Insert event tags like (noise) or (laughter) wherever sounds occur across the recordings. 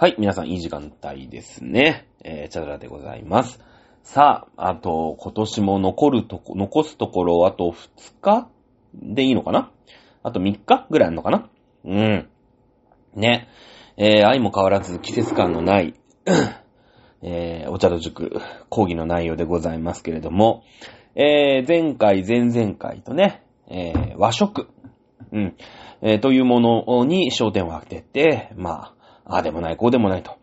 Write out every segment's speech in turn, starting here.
はい、皆さんいい時間帯ですね。えー、チャドラでございます。さあ、あと、今年も残るとこ、残すところ、あと2日でいいのかな？あと3日ぐらいあるのかな？うん。ね。えー、愛も変わらず季節感のない、(clears throat) えー、お茶の塾、講義の内容でございますけれども、えー、前回、前々回とね、えー、和食、うん、えー、というものに焦点を当てて、まあ、ああでもない、こうでもないと、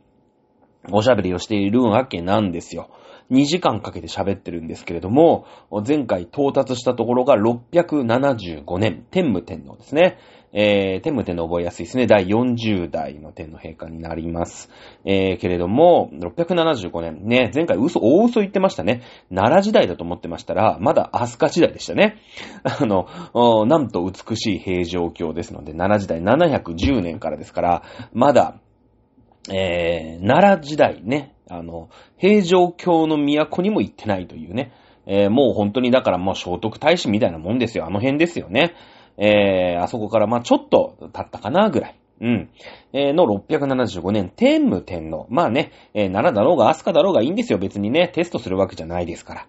おしゃべりをしているわけなんですよ。2時間かけて喋ってるんですけれども、前回到達したところが675年、天武天皇ですね。えー、天武天皇覚えやすいですね。第40代の天皇陛下になります。えー、けれども、675年、ね、前回嘘、大嘘言ってましたね。奈良時代だと思ってましたら、まだ飛鳥時代でしたね。(laughs) あの、なんと美しい平城京ですので、奈良時代710年からですから、まだ、えー、奈良時代ね、あの、平城京の都にも行ってないというね、えー、もう本当にだからもう聖徳太子みたいなもんですよ。あの辺ですよね。えー、あそこからまあちょっと経ったかなぐらい。うん。えー、の675年、天武天皇。まあね、えー、奈良だろうが飛鳥だろうがいいんですよ。別にね、テストするわけじゃないですから。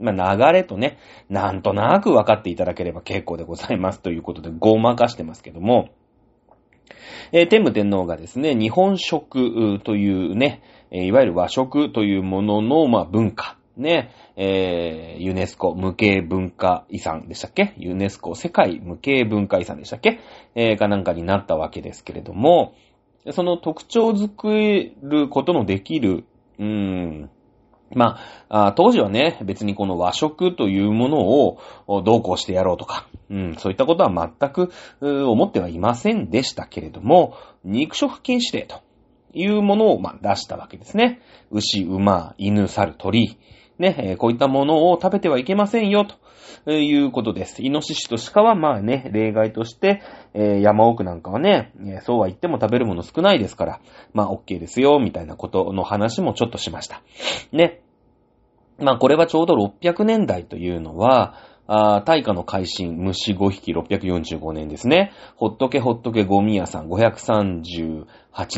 まあ流れとね、なんとなく分かっていただければ結構でございますということでごまかしてますけども、えー、天武天皇がですね、日本食というね、いわゆる和食というものの、まあ、文化。ね、えー、ユネスコ無形文化遺産でしたっけ？ユネスコ世界無形文化遺産でしたっけ？えー、かなんかになったわけですけれども、その特徴づくることのできる、うーん、まあ、当時はね、別にこの和食というものをどうこうしてやろうとか、うん、そういったことは全く思ってはいませんでしたけれども、肉食禁止令というものを、まあ、出したわけですね。牛、馬、犬、猿、鳥、ね、こういったものを食べてはいけませんよ、ということです。イノシシと鹿は、まあね、例外として、え、山奥なんかはね、そうは言っても食べるもの少ないですから、まあ、OK ですよ、みたいなことの話もちょっとしました。ね。まあ、これはちょうど600年代というのは、あ大化の改新、虫5匹645年ですね。ほっとけほっとけゴミ屋さん538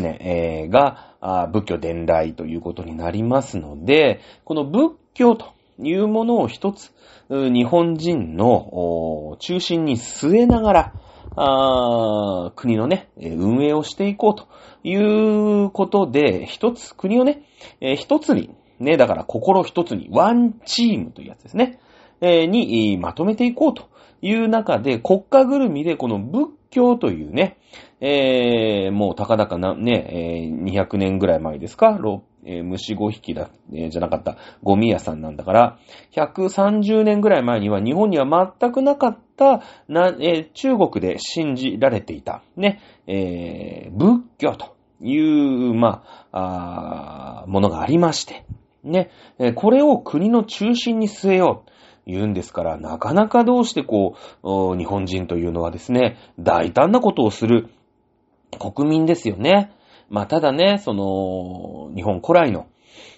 年、えー、があ仏教伝来ということになりますので、この仏教というものを一つ、日本人の中心に据えながら、あ国のね、運営をしていこうということで、一つ、国をね、一つに、ね、だから心一つに、ワンチームというやつですね。えにまとめていこうという中で、国家ぐるみでこの仏教というね、えー、もうたかだかな、ね、えー、200年ぐらい前ですか、えー、虫5匹だ、えー、じゃなかった、ゴミ屋さんなんだから、130年ぐらい前には日本には全くなかった、な、えー、中国で信じられていた、ね、えー、仏教という、まあ、あものがありまして、ね、これを国の中心に据えよう。言うんですから、なかなかどうしてこう、日本人というのはですね、大胆なことをする国民ですよね。まあ、ただね、その、日本古来の、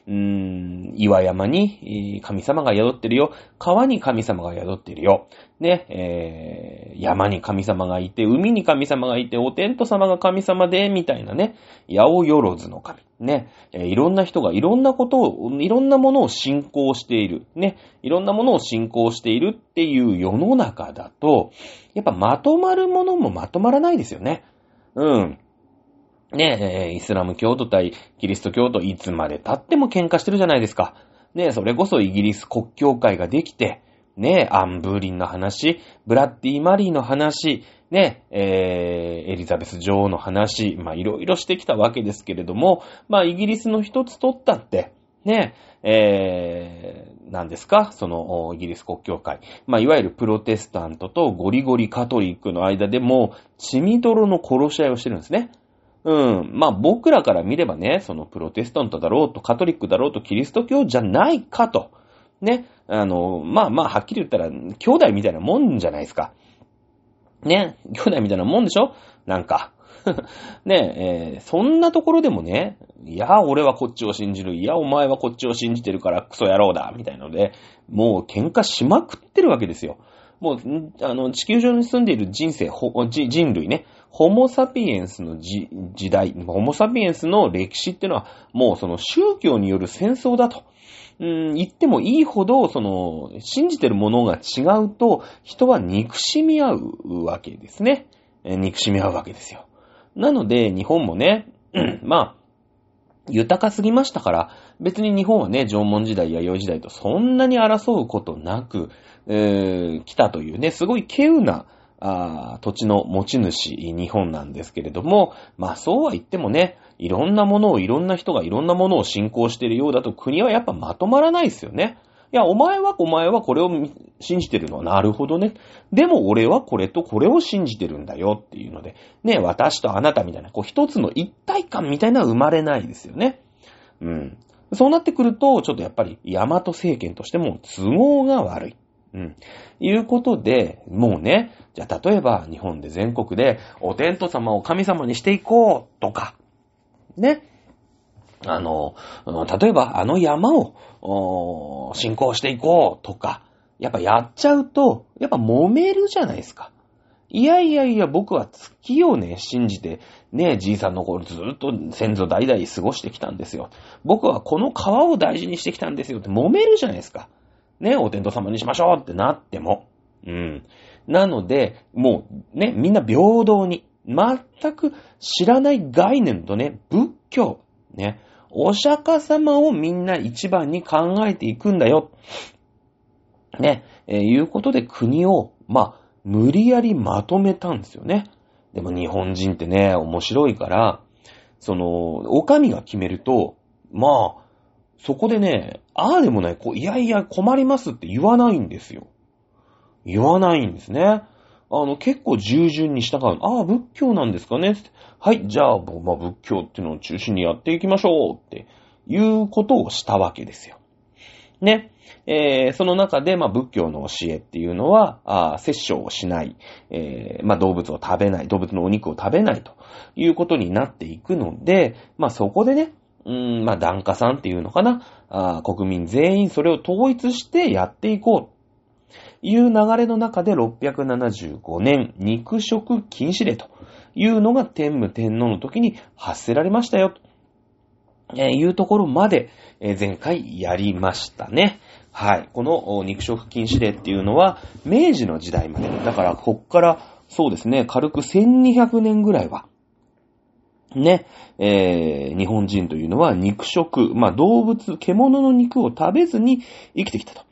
うーん、岩山に神様が宿ってるよ。川に神様が宿ってるよ。ね、えー、山に神様がいて、海に神様がいて、お天道様が神様で、みたいなね、八百万の神。ね、えー、いろんな人がいろんなことを、いろんなものを信仰している。ね、いろんなものを信仰しているっていう世の中だと、やっぱまとまるものもまとまらないですよね。うん。ねえ、イスラム教徒対キリスト教徒いつまで経っても喧嘩してるじゃないですか。ねえ、それこそイギリス国教会ができて、ねえ、アンブーリンの話、ブラッディ・マリーの話、ねえ、えー、エリザベス女王の話、まあいろいろしてきたわけですけれども、まあイギリスの一つ取ったって、ねえ、えー、何ですか？その、イギリス国教会。まあ、いわゆるプロテスタントとゴリゴリカトリックの間でも、血みどろの殺し合いをしてるんですね。うん。まあ僕らから見ればね、そのプロテスタントだろうとカトリックだろうとキリスト教じゃないかと。ね。あの、まあまあはっきり言ったら兄弟みたいなもんじゃないですか。ね。兄弟みたいなもんでしょ？なんか。(laughs) ねえー、そんなところでもね、いや、俺はこっちを信じる。いや、お前はこっちを信じてるからクソ野郎だ。みたいので、もう喧嘩しまくってるわけですよ。もう、あの、地球上に住んでいる人生、人類ね、ホモサピエンスの時代、ホモサピエンスの歴史っていうのは、もうその宗教による戦争だと。うん、言ってもいいほど、その、信じてるものが違うと、人は憎しみ合うわけですね。憎しみ合うわけですよ。なので、日本もね、(clears throat) まあ、豊かすぎましたから、別に日本はね、縄文時代、弥生時代とそんなに争うことなく、えー、来たというね、すごい稀有な、あ土地の持ち主、日本なんですけれども、まあそうは言ってもね、いろんなものをいろんな人がいろんなものを信仰しているようだと国はやっぱまとまらないですよね。いや、お前は、お前はこれを信じてるのはなるほどね。でも俺はこれとこれを信じてるんだよっていうので、ね、私とあなたみたいな、こう一つの一体感みたいな生まれないですよね。うん。そうなってくると、ちょっとやっぱり、大和政権としても都合が悪い。うん。いうことで、もうね、じゃあ例えば日本で全国でお天道様を神様にしていこうとか、ね。あの、例えばあの山を信仰していこうとか、やっぱやっちゃうと、やっぱ揉めるじゃないですか。いやいやいや、僕は月をね、信じて、ね、じいさんの頃ずっと先祖代々過ごしてきたんですよ。僕はこの川を大事にしてきたんですよって揉めるじゃないですか。ね、お天道様にしましょうってなっても。うん。なので、もうね、みんな平等に、全く知らない概念とね、仏教、ね、お釈迦様をみんな一番に考えていくんだよ。ね、えー、いうことで国を、まあ、無理やりまとめたんですよね。でも日本人ってね、面白いから、その、お上が決めると、まあ、そこでね、ああでもない、こう、いやいや困りますって言わないんですよ。言わないんですね。あの、結構従順に従う。ああ、仏教なんですかねはい、じゃあ、まあ、仏教っていうのを中心にやっていきましょうっていうことをしたわけですよ。ね。えー、その中で、まあ、仏教の教えっていうのは、ああ殺生をしない、えー、まあ、動物を食べない、動物のお肉を食べないということになっていくので、まあ、そこでね、うん、まあ、檀家さんっていうのかな、あ国民全員それを統一してやっていこう。いう流れの中で675年肉食禁止令というのが天武天皇の時に発せられましたよ。というところまで前回やりましたね。はい。この肉食禁止令っていうのは明治の時代まで。だからこっからそうですね、軽く1200年ぐらいはね、えー、日本人というのは肉食、まあ、動物、獣の肉を食べずに生きてきたと。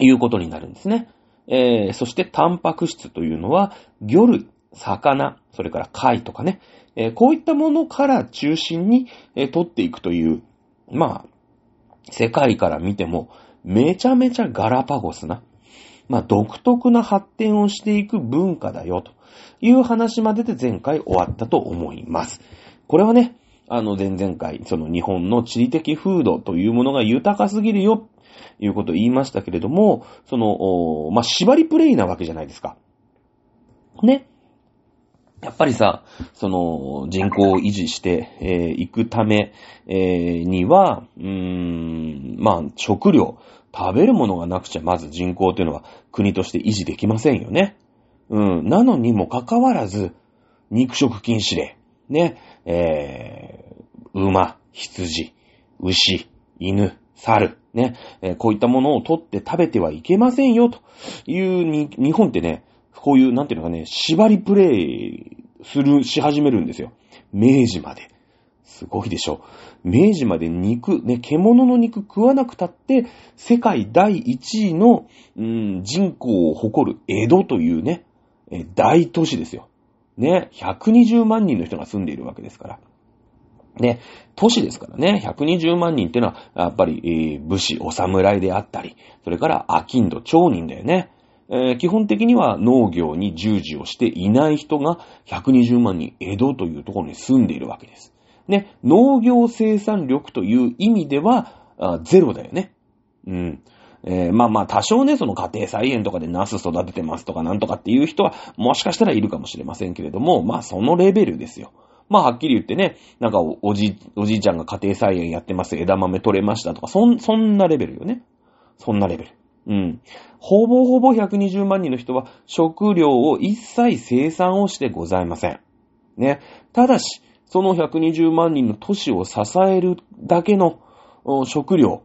いうことになるんですね。えー、そして、タンパク質というのは、魚類、魚、それから貝とかね、えー、こういったものから中心に、えー、取っていくという、まあ、世界から見ても、めちゃめちゃガラパゴスな、まあ、独特な発展をしていく文化だよ、という話までで前回終わったと思います。これはね、あの、前々回、その日本の地理的風土というものが豊かすぎるよ、いうことを言いましたけれども、その、まあ、縛りプレイなわけじゃないですか。ね。やっぱりさ、その、人口を維持してい、えー、くため、えー、には、うーん、まあ、食料、食べるものがなくちゃ、まず人口というのは国として維持できませんよね。うん。なのにもかかわらず、肉食禁止令。ね。えー、馬、羊、牛、犬、猿。ね。えー、こういったものを取って食べてはいけませんよ、というに、日本ってね、こういう、なんていうのかね、縛りプレイする、し始めるんですよ。明治まで。すごいでしょ。明治まで肉、ね、獣の肉食わなくたって、世界第一位の、うん、人口を誇る江戸というね、え大都市ですよ。ね、120万人の人が住んでいるわけですから。ね、都市ですからね、120万人ってのは、やっぱり、えー、武士、お侍であったり、それから、アキンド、町人だよね。えー、基本的には農業に従事をしていない人が120万人、江戸というところに住んでいるわけです。ね、農業生産力という意味では、ゼロだよね。うん。えー、まあまあ多少ね、その家庭菜園とかでナス育ててますとかなんとかっていう人は、もしかしたらいるかもしれませんけれども、まあそのレベルですよ。まあはっきり言ってね、なんかおじ、おじいちゃんが家庭菜園やってます、枝豆取れましたとか、そん、そんなレベルよね。そんなレベル。うん。ほぼほぼ120万人の人は食料を一切生産をしてございません。ね。ただし、その120万人の都市を支えるだけの食料、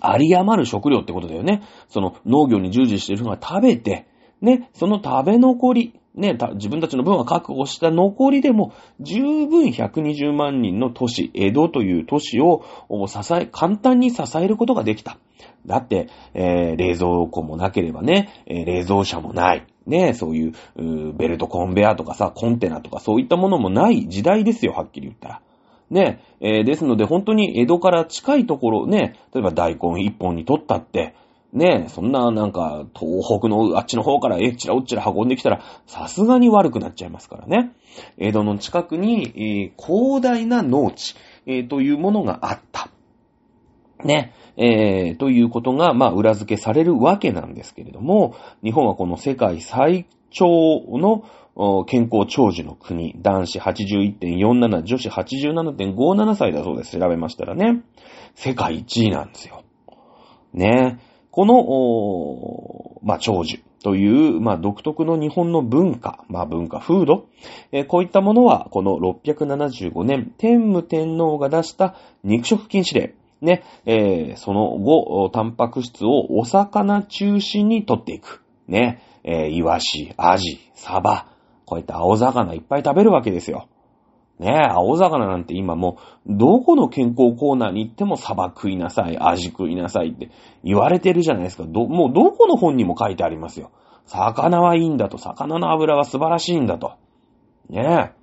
あり余る食料ってことだよね。その農業に従事している人が食べて、ね、その食べ残り、ね、自分たちの分は確保した残りでも、十分120万人の都市、江戸という都市を支え、簡単に支えることができた。だって、えー、冷蔵庫もなければね、えー、冷蔵車もない。ね、そういう、うベルトコンベアとかさ、コンテナとかそういったものもない時代ですよ、はっきり言ったら。ね、えー、ですので本当に江戸から近いところね、例えば大根一本に取ったって、ねそんななんか東北のあっちの方からえっちらおっちら運んできたらさすがに悪くなっちゃいますからね。江戸の近くに、えー、広大な農地、えー、というものがあった。ね。えー、ということが、まあ、裏付けされるわけなんですけれども、日本はこの世界最長の健康長寿の国、男子81.47、女子87.57歳だそうです。調べましたらね。世界1位なんですよ。ね。この、まあ、長寿という、まあ、独特の日本の文化、まあ、文化、風土、えー、こういったものは、この675年、天武天皇が出した肉食禁止令、ね、えー、その後、タンパク質をお魚中心に取っていく。ね、えー、イワシ、アジ、サバ、こうやって青魚いっぱい食べるわけですよ。ねえ、青魚なんて今もう、どこの健康コーナーに行ってもサバ食いなさい、アジ食いなさいって言われてるじゃないですか。ど、もうどこの本にも書いてありますよ。魚はいいんだと、魚の油は素晴らしいんだと。ねえ。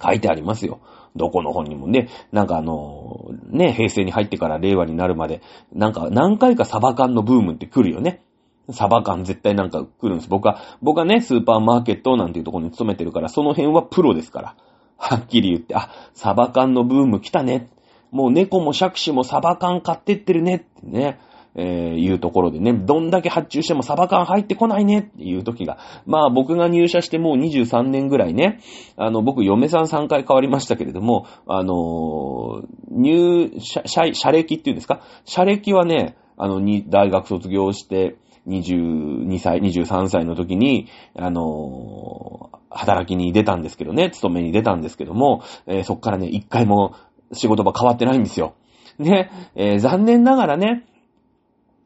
書いてありますよ。どこの本にもね、なんかあの、ね、平成に入ってから令和になるまで、なんか何回かサバ缶のブームって来るよね。サバ缶絶対なんか来るんです。僕は、僕はね、スーパーマーケットなんていうところに勤めてるから、その辺はプロですから。はっきり言って、あ、サバ缶のブーム来たね。もう猫もシャクシもサバ缶買ってってるねってね。えー、いうところでね、どんだけ発注してもサバ缶入ってこないねっていう時が、まあ僕が入社してもう23年ぐらいね、あの、僕嫁さん3回変わりましたけれども、あのー、入社、社歴っていうんですか？社歴はね、あの、に、大学卒業して、22歳、23歳の時に、あのー、働きに出たんですけどね、勤めに出たんですけども、えー、そっからね、一回も仕事場変わってないんですよ。ね、えー、残念ながらね、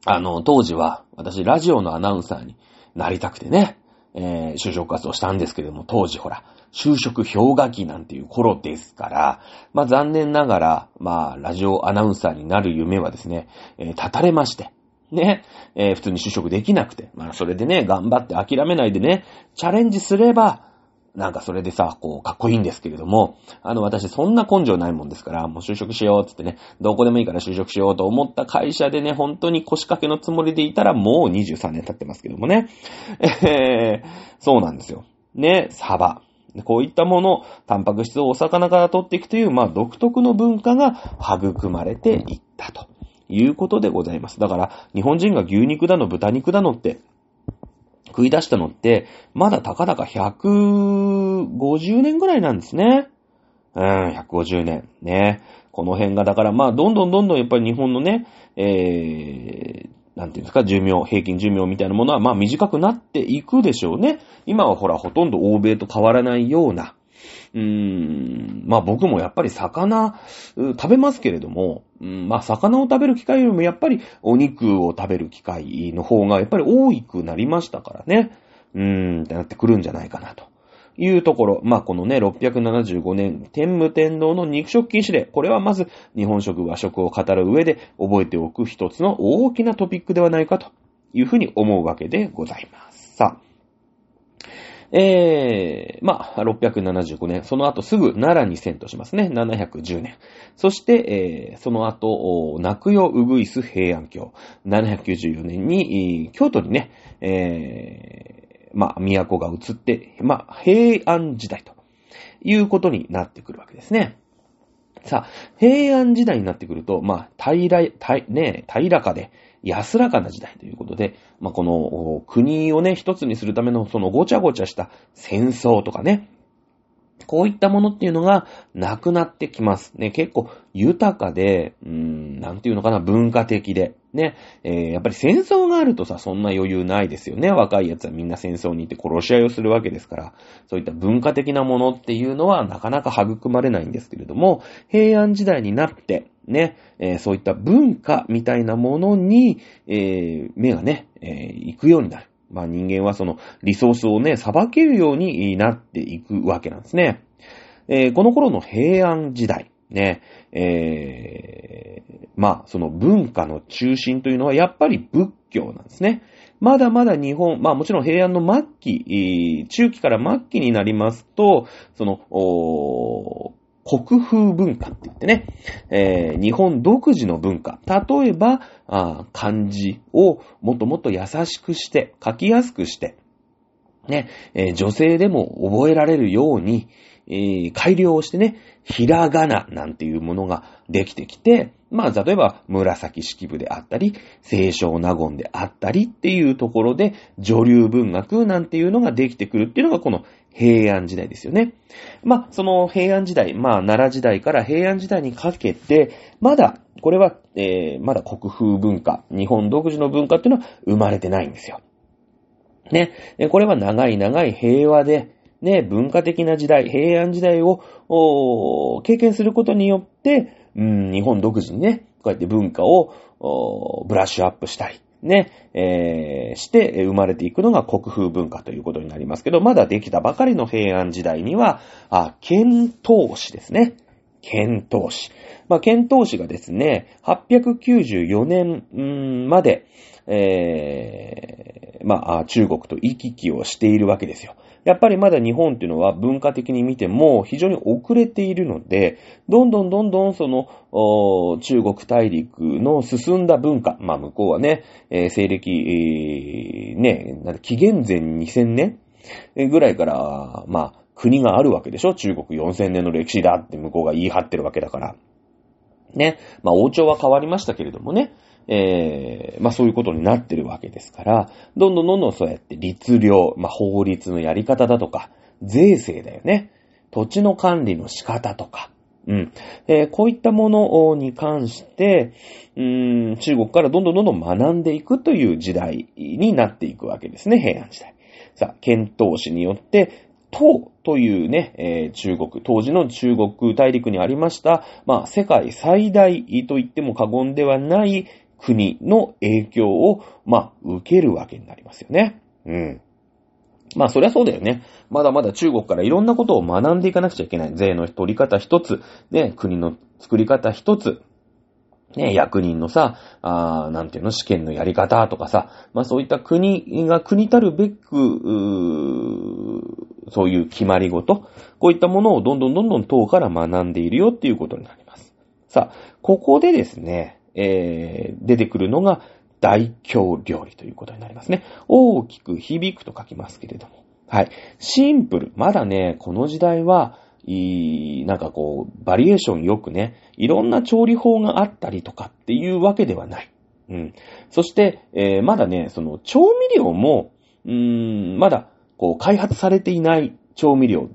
あの、当時は、私、ラジオのアナウンサーになりたくてね、えー、就職活動したんですけども、当時ほら、就職氷河期なんていう頃ですから、まあ残念ながら、まあ、ラジオアナウンサーになる夢はですね、えー、立たれまして、ね、えー、普通に就職できなくて、まあそれでね、頑張って諦めないでね、チャレンジすれば、なんかそれでさ、こう、かっこいいんですけれども、あの、私そんな根性ないもんですから、もう就職しようっつってね、どこでもいいから就職しようと思った会社でね、本当に腰掛けのつもりでいたら、もう23年経ってますけどもね。えー、そうなんですよ。ね、サバ。こういったもの、タンパク質をお魚から取っていくという、まあ、独特の文化が育まれていったということでございます。だから、日本人が牛肉だの、豚肉だのって、食い出したのって、まだたかだか150年ぐらいなんですね。うん、150年。ね。この辺が、だからまあ、どんどんどんどんやっぱり日本のね、えー、なんていうんですか、寿命、平均寿命みたいなものはまあ短くなっていくでしょうね。今はほら、ほとんど欧米と変わらないような、うーん、まあ僕もやっぱり魚、食べますけれども、まあ魚を食べる機会よりもやっぱりお肉を食べる機会の方がやっぱり多くなりましたからね。うーん、ってなってくるんじゃないかなと。いうところ。まあ、このね、675年、天武天皇の肉食禁止令。これはまず、日本食、和食を語る上で覚えておく一つの大きなトピックではないかというふうに思うわけでございます。さあ、えー、まあ、675年、その後すぐ奈良に遷都しますね。710年。そして、えー、その後、泣くようぐいす平安京。794年に、京都にね、えー、まあ、都が移って、まあ、平安時代ということになってくるわけですね。さあ、平安時代になってくると、まあ、平ら、平、ね、平らかで、安らかな時代ということで、まあ、この国をね、一つにするためのそのごちゃごちゃした戦争とかね、こういったものっていうのがなくなってきます。ね、結構豊かで、うーん、なんていうのかな、文化的で。ね、えー、やっぱり戦争があるとさ、そんな余裕ないですよね。若い奴はみんな戦争に行って殺し合いをするわけですから、そういった文化的なものっていうのはなかなか育まれないんですけれども、平安時代になって、ね、えー、そういった文化みたいなものに、えー、目がね、えー、行くようになる。まあ人間はそのリソースをね、裁けるようになっていくわけなんですね。えー、この頃の平安時代、ね、えー、まあその文化の中心というのはやっぱり仏教なんですね。まだまだ日本、まあもちろん平安の末期、中期から末期になりますと、その、国風文化って言ってね、えー、日本独自の文化。例えば、あ漢字をもっともっと優しくして、書きやすくして、ね、えー、女性でも覚えられるように、えー、改良をしてね、ひらがななんていうものができてきて、まあ、例えば、紫式部であったり、清少納言であったりっていうところで、女流文学なんていうのができてくるっていうのがこの平安時代ですよね。まあ、その平安時代、まあ、奈良時代から平安時代にかけて、まだ、これは、えー、まだ国風文化、日本独自の文化っていうのは生まれてないんですよ。ね。これは長い長い平和で、ね、文化的な時代、平安時代を、経験することによって、ん、日本独自にね、こうやって文化を、ブラッシュアップしたい。ね、えー、して生まれていくのが国風文化ということになりますけど、まだできたばかりの平安時代には、あ、遣唐使ですね。遣唐使。まあ、遣唐使がですね、894年まで、えー、まあ、中国と行き来をしているわけですよ。やっぱりまだ日本っていうのは文化的に見ても非常に遅れているので、どんどんどんどんその、中国大陸の進んだ文化、まあ向こうはね、えー、西暦、えー、ね、紀元前2000年ぐらいから、まあ、国があるわけでしょ？中国4000年の歴史だって向こうが言い張ってるわけだから。ね。まあ王朝は変わりましたけれどもね。えー、まあそういうことになってるわけですから、どんどんどんどんそうやって律令、まあ法律のやり方だとか、税制だよね。土地の管理の仕方とか、うん。えー、こういったものに関して、うん、中国からどんどんどんどん学んでいくという時代になっていくわけですね、平安時代。さあ、遣唐使によって、唐というね、えー、中国、当時の中国大陸にありました、まあ、世界最大と言っても過言ではない国の影響を、まあ、受けるわけになりますよね。うん。まあ、そりゃそうだよね。まだまだ中国からいろんなことを学んでいかなくちゃいけない。税の取り方一つ、ね、国の作り方一つ、ね、役人のさ、あなんていうの、試験のやり方とかさ、まあそういった国が国たるべく、そういう決まりごと、こういったものをどんどんどんどん党から学んでいるよっていうことになります。さあ、ここでですね、えー、出てくるのが大京料理ということになりますね。大きく響くと書きますけれども。はい。シンプル。まだね、この時代は、いい、なんかこう、バリエーションよくね、いろんな調理法があったりとかっていうわけではない。うん。そして、えー、まだね、その調味料も、うーん、まだ、こう、開発されていない調味料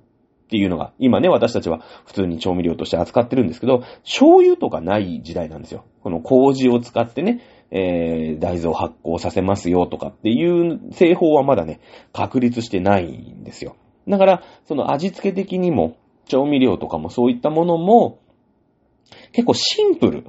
っていうのが、今ね、私たちは普通に調味料として扱ってるんですけど、醤油とかない時代なんですよ。この麹を使ってね、えー、大豆を発酵させますよとかっていう製法はまだね、確立してないんですよ。だから、その味付け的にも、調味料とかもそういったものも、結構シンプル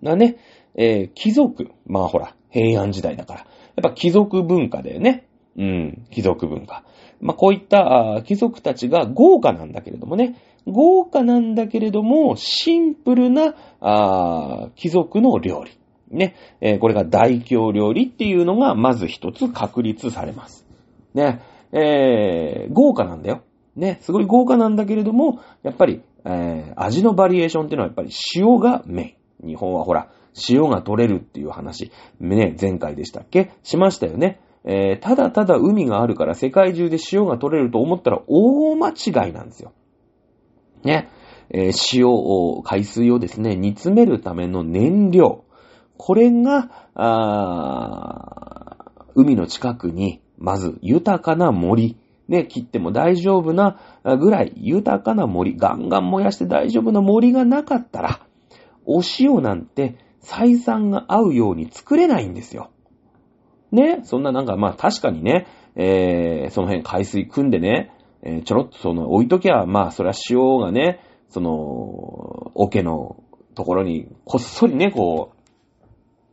なね、えー、貴族。まあほら、平安時代だから。やっぱ貴族文化だよね。うん、貴族文化。まあ、こういった貴族たちが豪華なんだけれどもね、豪華なんだけれども、シンプルな、あ貴族の料理。ね、えー、これが大京料理っていうのが、まず一つ確立されます。ね、えー、豪華なんだよ。ね、すごい豪華なんだけれども、やっぱり、えー、味のバリエーションっていうのはやっぱり塩がメイン。日本はほら、塩が取れるっていう話、ね、前回でしたっけ？しましたよね。えー、ただただ海があるから世界中で塩が取れると思ったら大間違いなんですよ。ね。えー、塩を、海水をですね、煮詰めるための燃料。これが、あ海の近くに、まず豊かな森、ね、切っても大丈夫なぐらい豊かな森、ガンガン燃やして大丈夫な森がなかったら、お塩なんて採算が合うように作れないんですよ。ね、そんななんかまあ確かにね、えー、その辺海水汲んでね、えー、ちょろっとその置いときゃ、まあそれは塩がね、その、桶のところにこっそりね、こ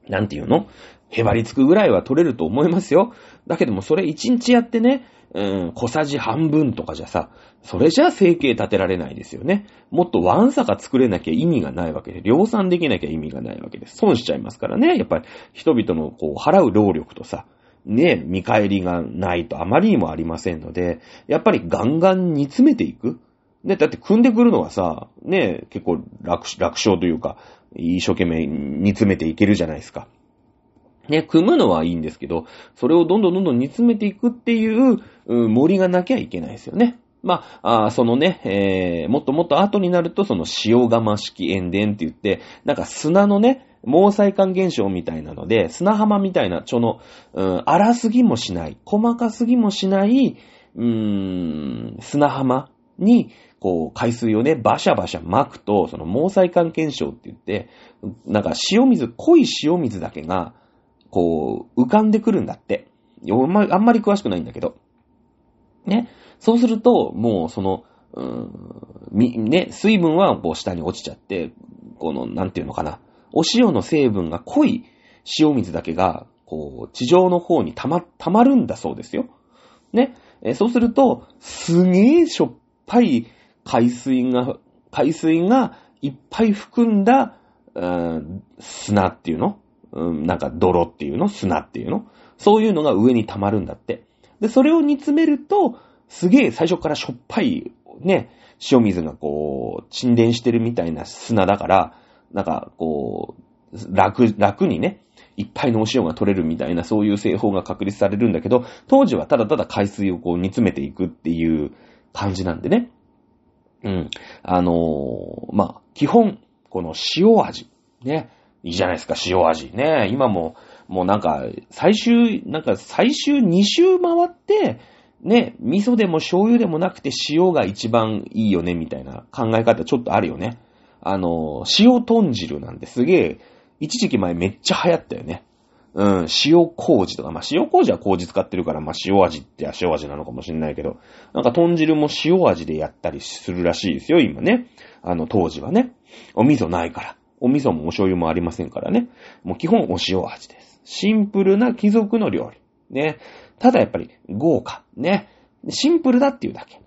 う、なんていうの？へばりつくぐらいは取れると思いますよ。だけどもそれ一日やってね、うん、小さじ半分とかじゃさ、それじゃ生計立てられないですよね。もっとワンサか作れなきゃ意味がないわけで、量産できなきゃ意味がないわけです。損しちゃいますからね。やっぱり人々のこう払う労力とさ、ね、見返りがないとあまりにもありませんので、やっぱりガンガン煮詰めていく。ね、だって組んでくるのはさ、ね、結構楽、楽勝というか、一生懸命煮詰めていけるじゃないですか。ね、組むのはいいんですけど、それをどんどんどんどん煮詰めていくっていう、うん森がなきゃいけないですよね。まあ、あそのね、えー、もっともっと後になると、その塩釜式塩田って言って、なんか砂のね、毛細管現象みたいなので、砂浜みたいな、ちょの、うん、荒すぎもしない、細かすぎもしない、うーん、砂浜に、こう、海水をね、バシャバシャ巻くと、その毛細管現象って言って、なんか塩水、濃い塩水だけが、こう、浮かんでくるんだって。あんまり詳しくないんだけど。ね。そうすると、もうその、うーん、み、ね、水分はこう下に落ちちゃって、この、なんていうのかな。お塩の成分が濃い塩水だけが、こう、地上の方に溜ま、溜まるんだそうですよ。ね。えそうすると、すげえしょっぱい海水が、海水がいっぱい含んだ、うーん、砂っていうのん、なんか泥っていうの？砂っていうの？そういうのが上に溜まるんだって。で、それを煮詰めると、すげえ最初からしょっぱい、ね、塩水がこう、沈殿してるみたいな砂だから、なんかこう、楽、楽にね、いっぱいのお塩が取れるみたいな、そういう製法が確立されるんだけど、当時はただただ海水をこう煮詰めていくっていう感じなんでね。うん。あのー、まあ、基本、この塩味。ね。いいじゃないですか、塩味。ね。今も、もうなんか、最終、なんか最終2周回って、ね、味噌でも醤油でもなくて塩が一番いいよね、みたいな考え方ちょっとあるよね。あの、塩豚汁なんですげえ、一時期前めっちゃ流行ったよね。うん、塩麹とか、まあ、塩麹は麹使ってるから、まあ、塩味って塩味なのかもしれないけど、なんか豚汁も塩味でやったりするらしいですよ、今ね。あの、当時はね。お味噌ないから。お味噌もお醤油もありませんからね。もう基本お塩味です。シンプルな貴族の料理。ね。ただやっぱり豪華。ね。シンプルだっていうだけ。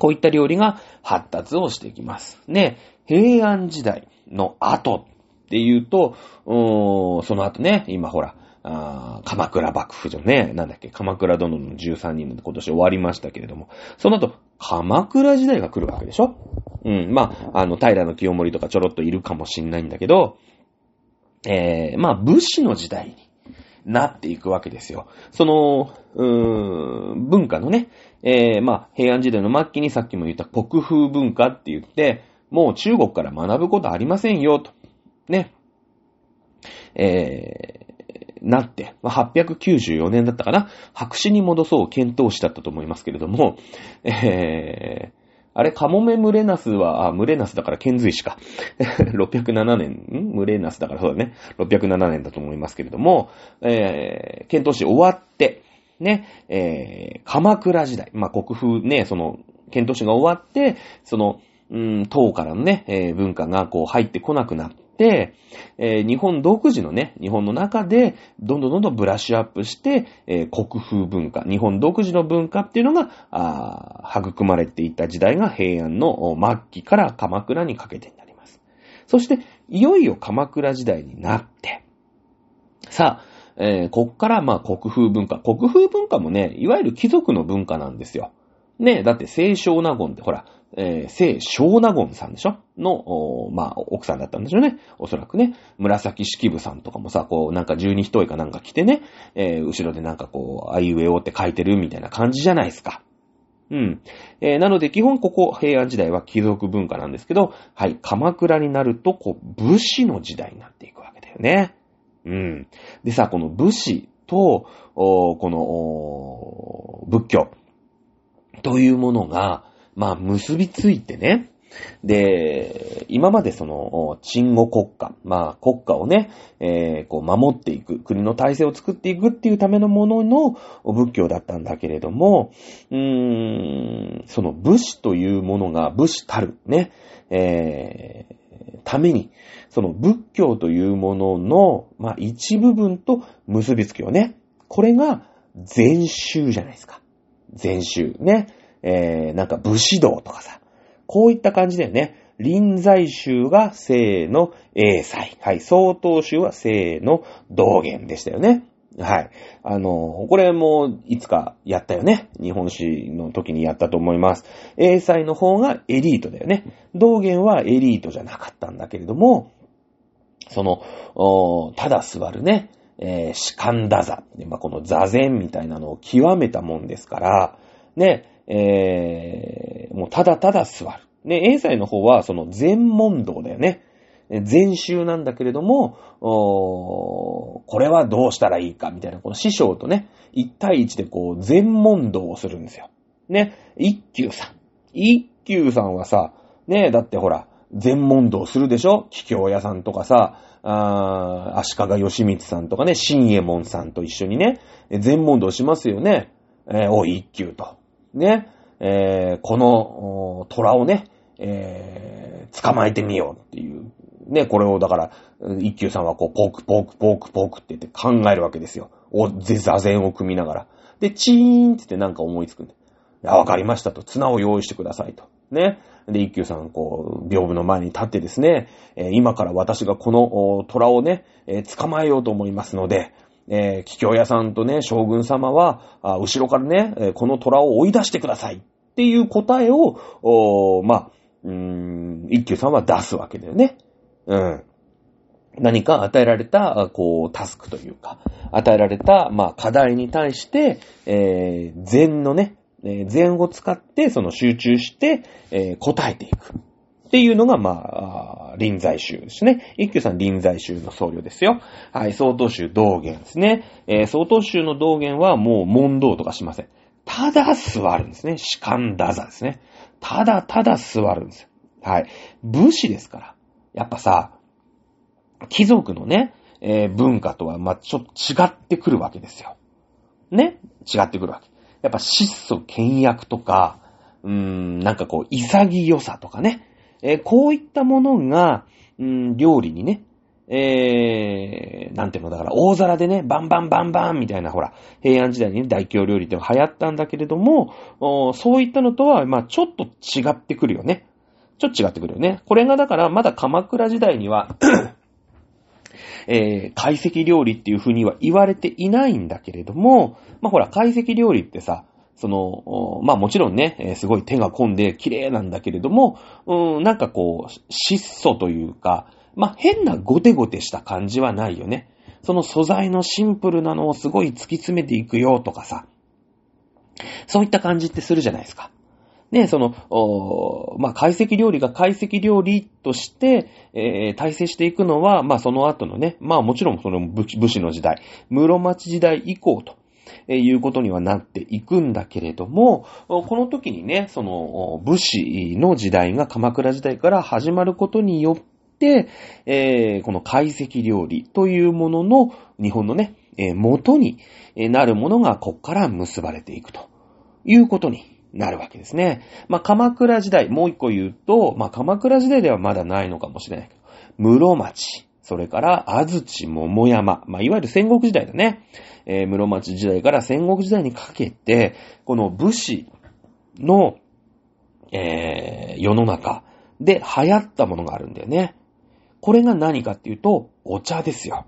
こういった料理が発達をしていきます。ね。平安時代の後っていうと、うその後ね、今ほら、あ鎌倉幕府じゃね、なんだっけ、鎌倉殿の13人で今年終わりましたけれども、その後、鎌倉時代が来るわけでしょ？うん、まあ、あの、平の清盛とかちょろっといるかもしんないんだけど、えー、まあ、武士の時代になっていくわけですよ。その、うーん、文化のね、えー、まあ、平安時代の末期にさっきも言った国風文化って言って、もう中国から学ぶことありませんよ、と。ね。えー、なって、まあ、894年だったかな。白紙に戻そう検討しだったと思いますけれども、えー、あれ、カモメムレナスは、あ、ムレナスだから遣隋使か。(laughs) 607年、ん？ムレナスだからそうだね。607年だと思いますけれども、えー、遣唐使終わって、ね、えー、鎌倉時代、まあ、国風ね、その、遣唐使が終わって、その、うん、唐からのね、えー、文化がこう入ってこなくなってて、えー、日本独自のね、日本の中で、どんどんどんどんブラッシュアップして、えー、国風文化、日本独自の文化っていうのが、あ育まれていった時代が平安の末期から鎌倉にかけてになります。そして、いよいよ鎌倉時代になって、さあ、えー、こっからまあ国風文化。国風文化もね、いわゆる貴族の文化なんですよ。ね、だって清少納言ってほら、えー、聖小納言さんでしょ？の、まあ、奥さんだったんでしょうね。おそらくね。紫式部さんとかもさ、こう、なんか十二一重かなんか着てね、えー、後ろでなんかこう、あいうえおって書いてるみたいな感じじゃないですか。うん。えー、なので、基本ここ、平安時代は貴族文化なんですけど、はい、鎌倉になると、こう、武士の時代になっていくわけだよね。うん。でさ、この武士と、この、仏教、というものが、まあ、結びついてね、で、今までその、鎮護国家、まあ国家をね、えー、こう守っていく、国の体制を作っていくっていうためのものの仏教だったんだけれども、うーん、その武士というものが武士たる、ね、えー、ために、その仏教というものの、まあ一部分と結びつきよね。これが禅宗じゃないですか。禅宗。ね。えー、なんか武士道とかさ。こういった感じだよね。臨済宗が正の英才。はい。曹洞宗は正の道元でしたよね。はい。あの、これもいつかやったよね。日本史の時にやったと思います。英才の方がエリートだよね。道元はエリートじゃなかったんだけれども、その、ただ座るね、えー、士官打座。まあ、この座禅みたいなのを極めたもんですから、ね、えー、もうただただ座る。ね、英才の方はその全問答だよね。全集なんだけれども、これはどうしたらいいかみたいな、この師匠とね、一対一でこう全問答をするんですよ。ね、一休さん。一休さんはさ、ね、だってほら、全問答するでしょ？桔梗屋さんとかさ、あ足利義光さんとかね、新右衛門さんと一緒にね、全問答しますよね。えー、おい、一休と。ね、えー、この、虎をね、えー、捕まえてみようっていう。ね、これをだから、一休さんはこう、ポーク、ポーク、ポーク、ポークって言って考えるわけですよ。お、ぜ、座禅を組みながら。で、チーンって言ってなんか思いつくんで。いや、わかりましたと。綱を用意してくださいと。ね。で、一休さん、こう、屏風の前に立ってですね、えー、今から私がこの虎をね、えー、捕まえようと思いますので、えー、桔梗屋さんとね、将軍様は、あ後ろからね、この虎を追い出してくださいっていう答えを、おまあ、うーん、一休さんは出すわけだよね。うん。何か与えられた、こう、タスクというか、与えられた、まあ、課題に対して、えー、禅のね、えー、禅を使ってその集中して、えー、答えていく。っていうのが、まあ、臨済宗ですね。一休さん臨済宗の僧侶ですよ。はい、曹洞宗道元ですね。えー、曹洞宗の道元はもう問答とかしません。ただ座るんですね。士官打座ですね。ただただ座るんですよ。はい。武士ですから。やっぱさ、貴族のね、えー、文化とは、まちょっと違ってくるわけですよ。ね？違ってくるわけ。やっぱ質素倹約とか、うーん、なんかこう、潔さとかね。えー、こういったものが、うん、料理にね、えー、なんていうの、だから大皿でね、バンバンバンバンみたいな、ほら、平安時代にね、大京料理って流行ったんだけれども、そういったのとは、まあちょっと違ってくるよね。ちょっと違ってくるよね。これがだから、まだ鎌倉時代には (coughs) えー、解析料理っていう風には言われていないんだけれども、まあ、ほら、解析料理ってさ、その、まあもちろんね、すごい手が込んで綺麗なんだけれども、うん、なんかこう、質素というか、まあ変なゴテゴテした感じはないよね。その素材のシンプルなのをすごい突き詰めていくよとかさ、そういった感じってするじゃないですか。ね、その、まあ、解析料理が解析料理として、えー、体制していくのは、まあ、その後のね、まあ、もちろんその武士の時代、室町時代以降と、え、いうことにはなっていくんだけれども、この時にね、その、武士の時代が鎌倉時代から始まることによって、えー、この解析料理というものの日本のね、元になるものがこっから結ばれていくということになるわけですね。まあ、鎌倉時代、もう一個言うと、まあ、鎌倉時代ではまだないのかもしれないけど、室町、それから、安土桃山、まあ、いわゆる戦国時代だね。えー、室町時代から戦国時代にかけて、この武士の、えー、世の中で流行ったものがあるんだよね。これが何かっていうと、お茶ですよ。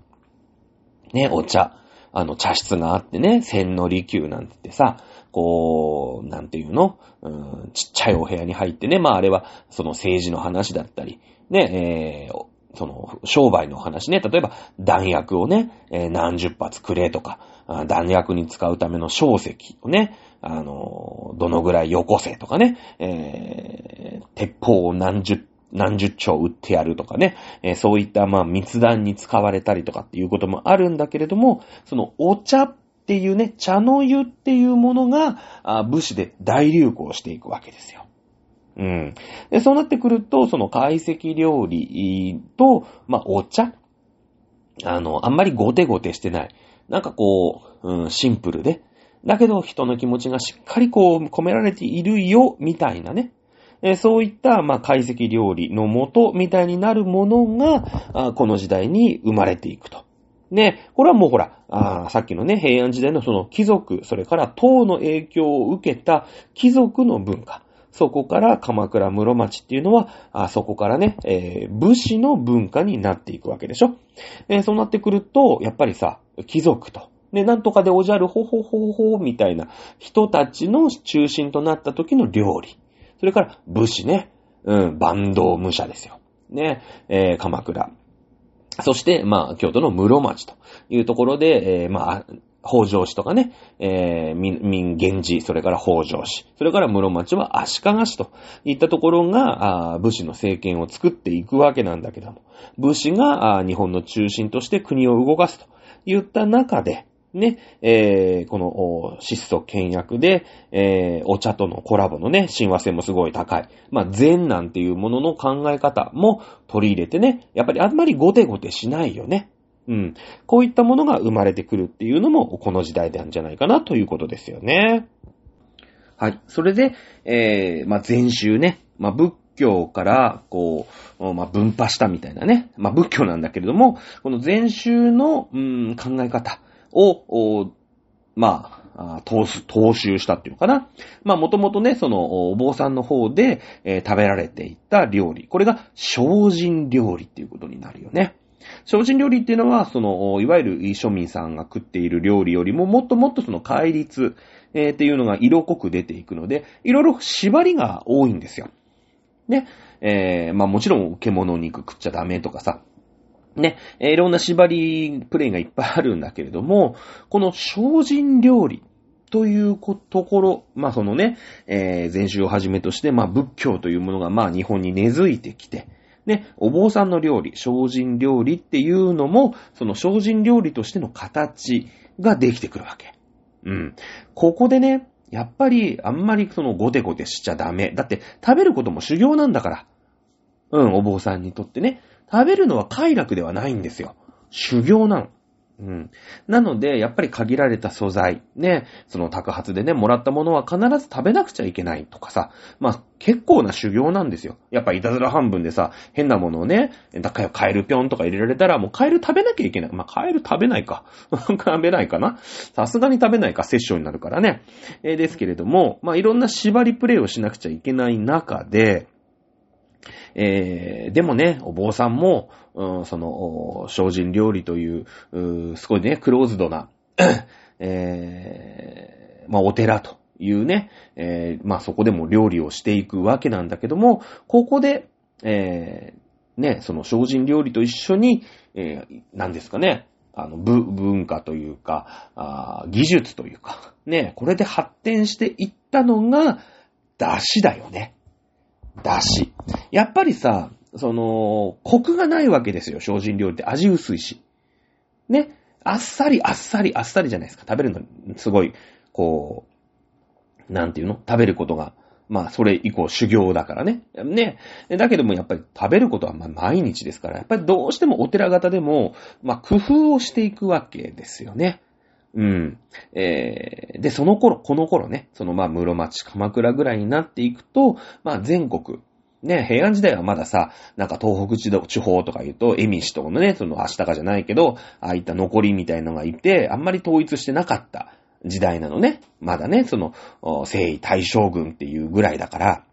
ね、お茶。あの、茶室があってね、千利休なんてさ、こう、なんていうの、うん、ちっちゃいお部屋に入ってね、まああれは、その政治の話だったり、ね、えー、その、商売の話ね、例えば弾薬をね、えー、何十発くれとか、弾薬に使うための小石をね、あの、どのぐらいよこせとかね、えー、鉄砲を何十何十丁売ってやるとかね、えー、そういったまあ密談に使われたりとかっていうこともあるんだけれども、そのお茶っっていうね、茶の湯っていうものが、あ武士で大流行していくわけですよ。うん。で、そうなってくると、その懐石料理と、まあ、お茶。あの、あんまりゴテゴテしてない。なんかこう、うん、シンプルで。だけど、人の気持ちがしっかりこう、込められているよ、みたいなね。えそういった、まあ、懐石料理の元みたいになるものが、この時代に生まれていくと。ね、これはもうほら、あさっきのね、平安時代のその貴族、それから唐の影響を受けた貴族の文化。そこから鎌倉室町っていうのは、あそこからね、えー、武士の文化になっていくわけでしょ。えー、そうなってくると、やっぱりさ、貴族と、ね、なんとかでおじゃるほほほほみたいな人たちの中心となった時の料理。それから武士ね、うん、万道武者ですよ。ね、えー、鎌倉。そして、まあ、京都の室町というところで、えー、まあ、北条氏とかね、えー、民、民源氏、それから北条氏、それから室町は足利氏といったところが、あ武士の政権を作っていくわけなんだけども、武士があ日本の中心として国を動かすといった中で、ね、えー、この、質素倹約で、えー、お茶とのコラボのね、親和性もすごい高い。まあ、禅なんていうものの考え方も取り入れてね、やっぱりあんまりゴテゴテしないよね。うん。こういったものが生まれてくるっていうのも、この時代なんじゃないかなということですよね。はい。それで、えー、まあ、禅宗ね。まあ、仏教から、こう、まあ、分派したみたいなね。まあ、仏教なんだけれども、この禅宗の、うん、考え方。を、おまあ、投投収したっていうのかな。まあ、もともとね、その、お坊さんの方で、えー、食べられていた料理。これが、精進料理っていうことになるよね。精進料理っていうのは、その、いわゆる庶民さんが食っている料理よりも、もっともっとその戒律、えー、っていうのが色濃く出ていくので、いろいろ縛りが多いんですよ。ね。えー、まあもちろん、獣肉食っちゃダメとかさ、ね、えー、いろんな縛りプレイがいっぱいあるんだけれども、この精進料理というところ、まあそのね、えー、禅宗をはじめとして、まあ仏教というものがまあ日本に根付いてきて、ね、お坊さんの料理、精進料理っていうのも、その精進料理としての形ができてくるわけ。うん。ここでね、やっぱりあんまりそのゴテゴテしちゃダメ。だって食べることも修行なんだから。うん、お坊さんにとってね。食べるのは快楽ではないんですよ。修行なの。うん。なので、やっぱり限られた素材、ね、その宅発でね、もらったものは必ず食べなくちゃいけないとかさ、まあ、結構な修行なんですよ。やっぱいたずら半分でさ、変なものをね、だからカエルぴょんとか入れられたら、もうカエル食べなきゃいけない。まあ、カエル食べないか。(laughs) 食べないかな。さすがに食べないか、摂取になるからね。えー、ですけれども、まあ、いろんな縛りプレイをしなくちゃいけない中で、えー、でもね、お坊さんも、うん、その、精進料理という、うすごいね、クローズドな、(coughs) えー、まあ、お寺というね、えー、まあ、そこでも料理をしていくわけなんだけども、ここで、えー、ね、その精進料理と一緒に、えー、何ですかね、あの、文化というかあ、技術というか、ね、これで発展していったのが、出汁だよね。だし。やっぱりさ、その、コクがないわけですよ、精進料理って味薄いし。ね。あっさり、あっさり、あっさりじゃないですか。食べるの、すごい、こう、なんていうの？食べることが、まあ、それ以降修行だからね。ね。だけどもやっぱり食べることはまあ毎日ですから、やっぱりどうしてもお寺型でも、まあ、工夫をしていくわけですよね。うん。えー、で、その頃、この頃ね、そのまあ、室町、鎌倉ぐらいになっていくと、まあ、全国、ね、平安時代はまださ、なんか東北地方とか言うと、エミシとのね、その明日かじゃないけど、ああいった残りみたいなのがいて、あんまり統一してなかった時代なのね。まだね、その、征夷大将軍っていうぐらいだから、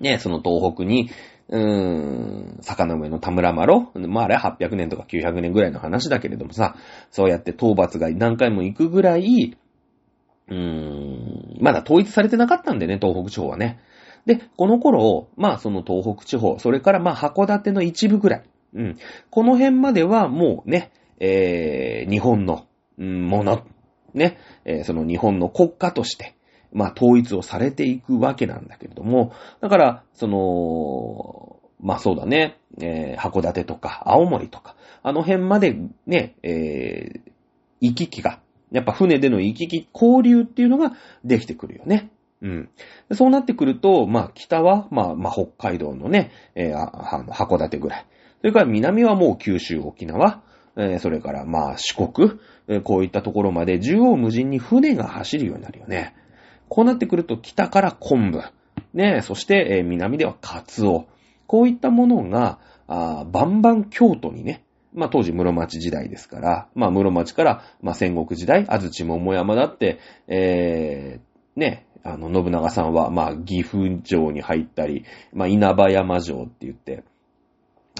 ね、その東北に、うーん、坂の上の田村麻呂？まああれ800年とか900年ぐらいの話だけれどもさ、そうやって討伐が何回も行くぐらい、うーん、まだ統一されてなかったんでね、東北地方はね。で、この頃、まあその東北地方、それからまあ函館の一部ぐらい、うん、この辺まではもうね、えー、日本の、うん、もの、ね、えー、その日本の国家として、まあ、統一をされていくわけなんだけれども、だから、その、まあそうだね、えー、函館とか青森とか、あの辺までね、えー、行き来がやっぱ船での行き来、交流っていうのができてくるよね。うん。そうなってくると、まあ北は、まあ、まあ北海道のね、えー、函館ぐらい。それから南はもう九州、沖縄、えー、それからまあ四国、えー、こういったところまで縦横無尽に船が走るようになるよね。こうなってくると北から昆布、ね、そして、え、南ではカツオ。こういったものが、あバンバン京都にね、まあ当時室町時代ですから、まあ室町から、まあ戦国時代、安土桃山だって、えー、ね、あの、信長さんは、まあ岐阜城に入ったり、まあ稲葉山城って言って、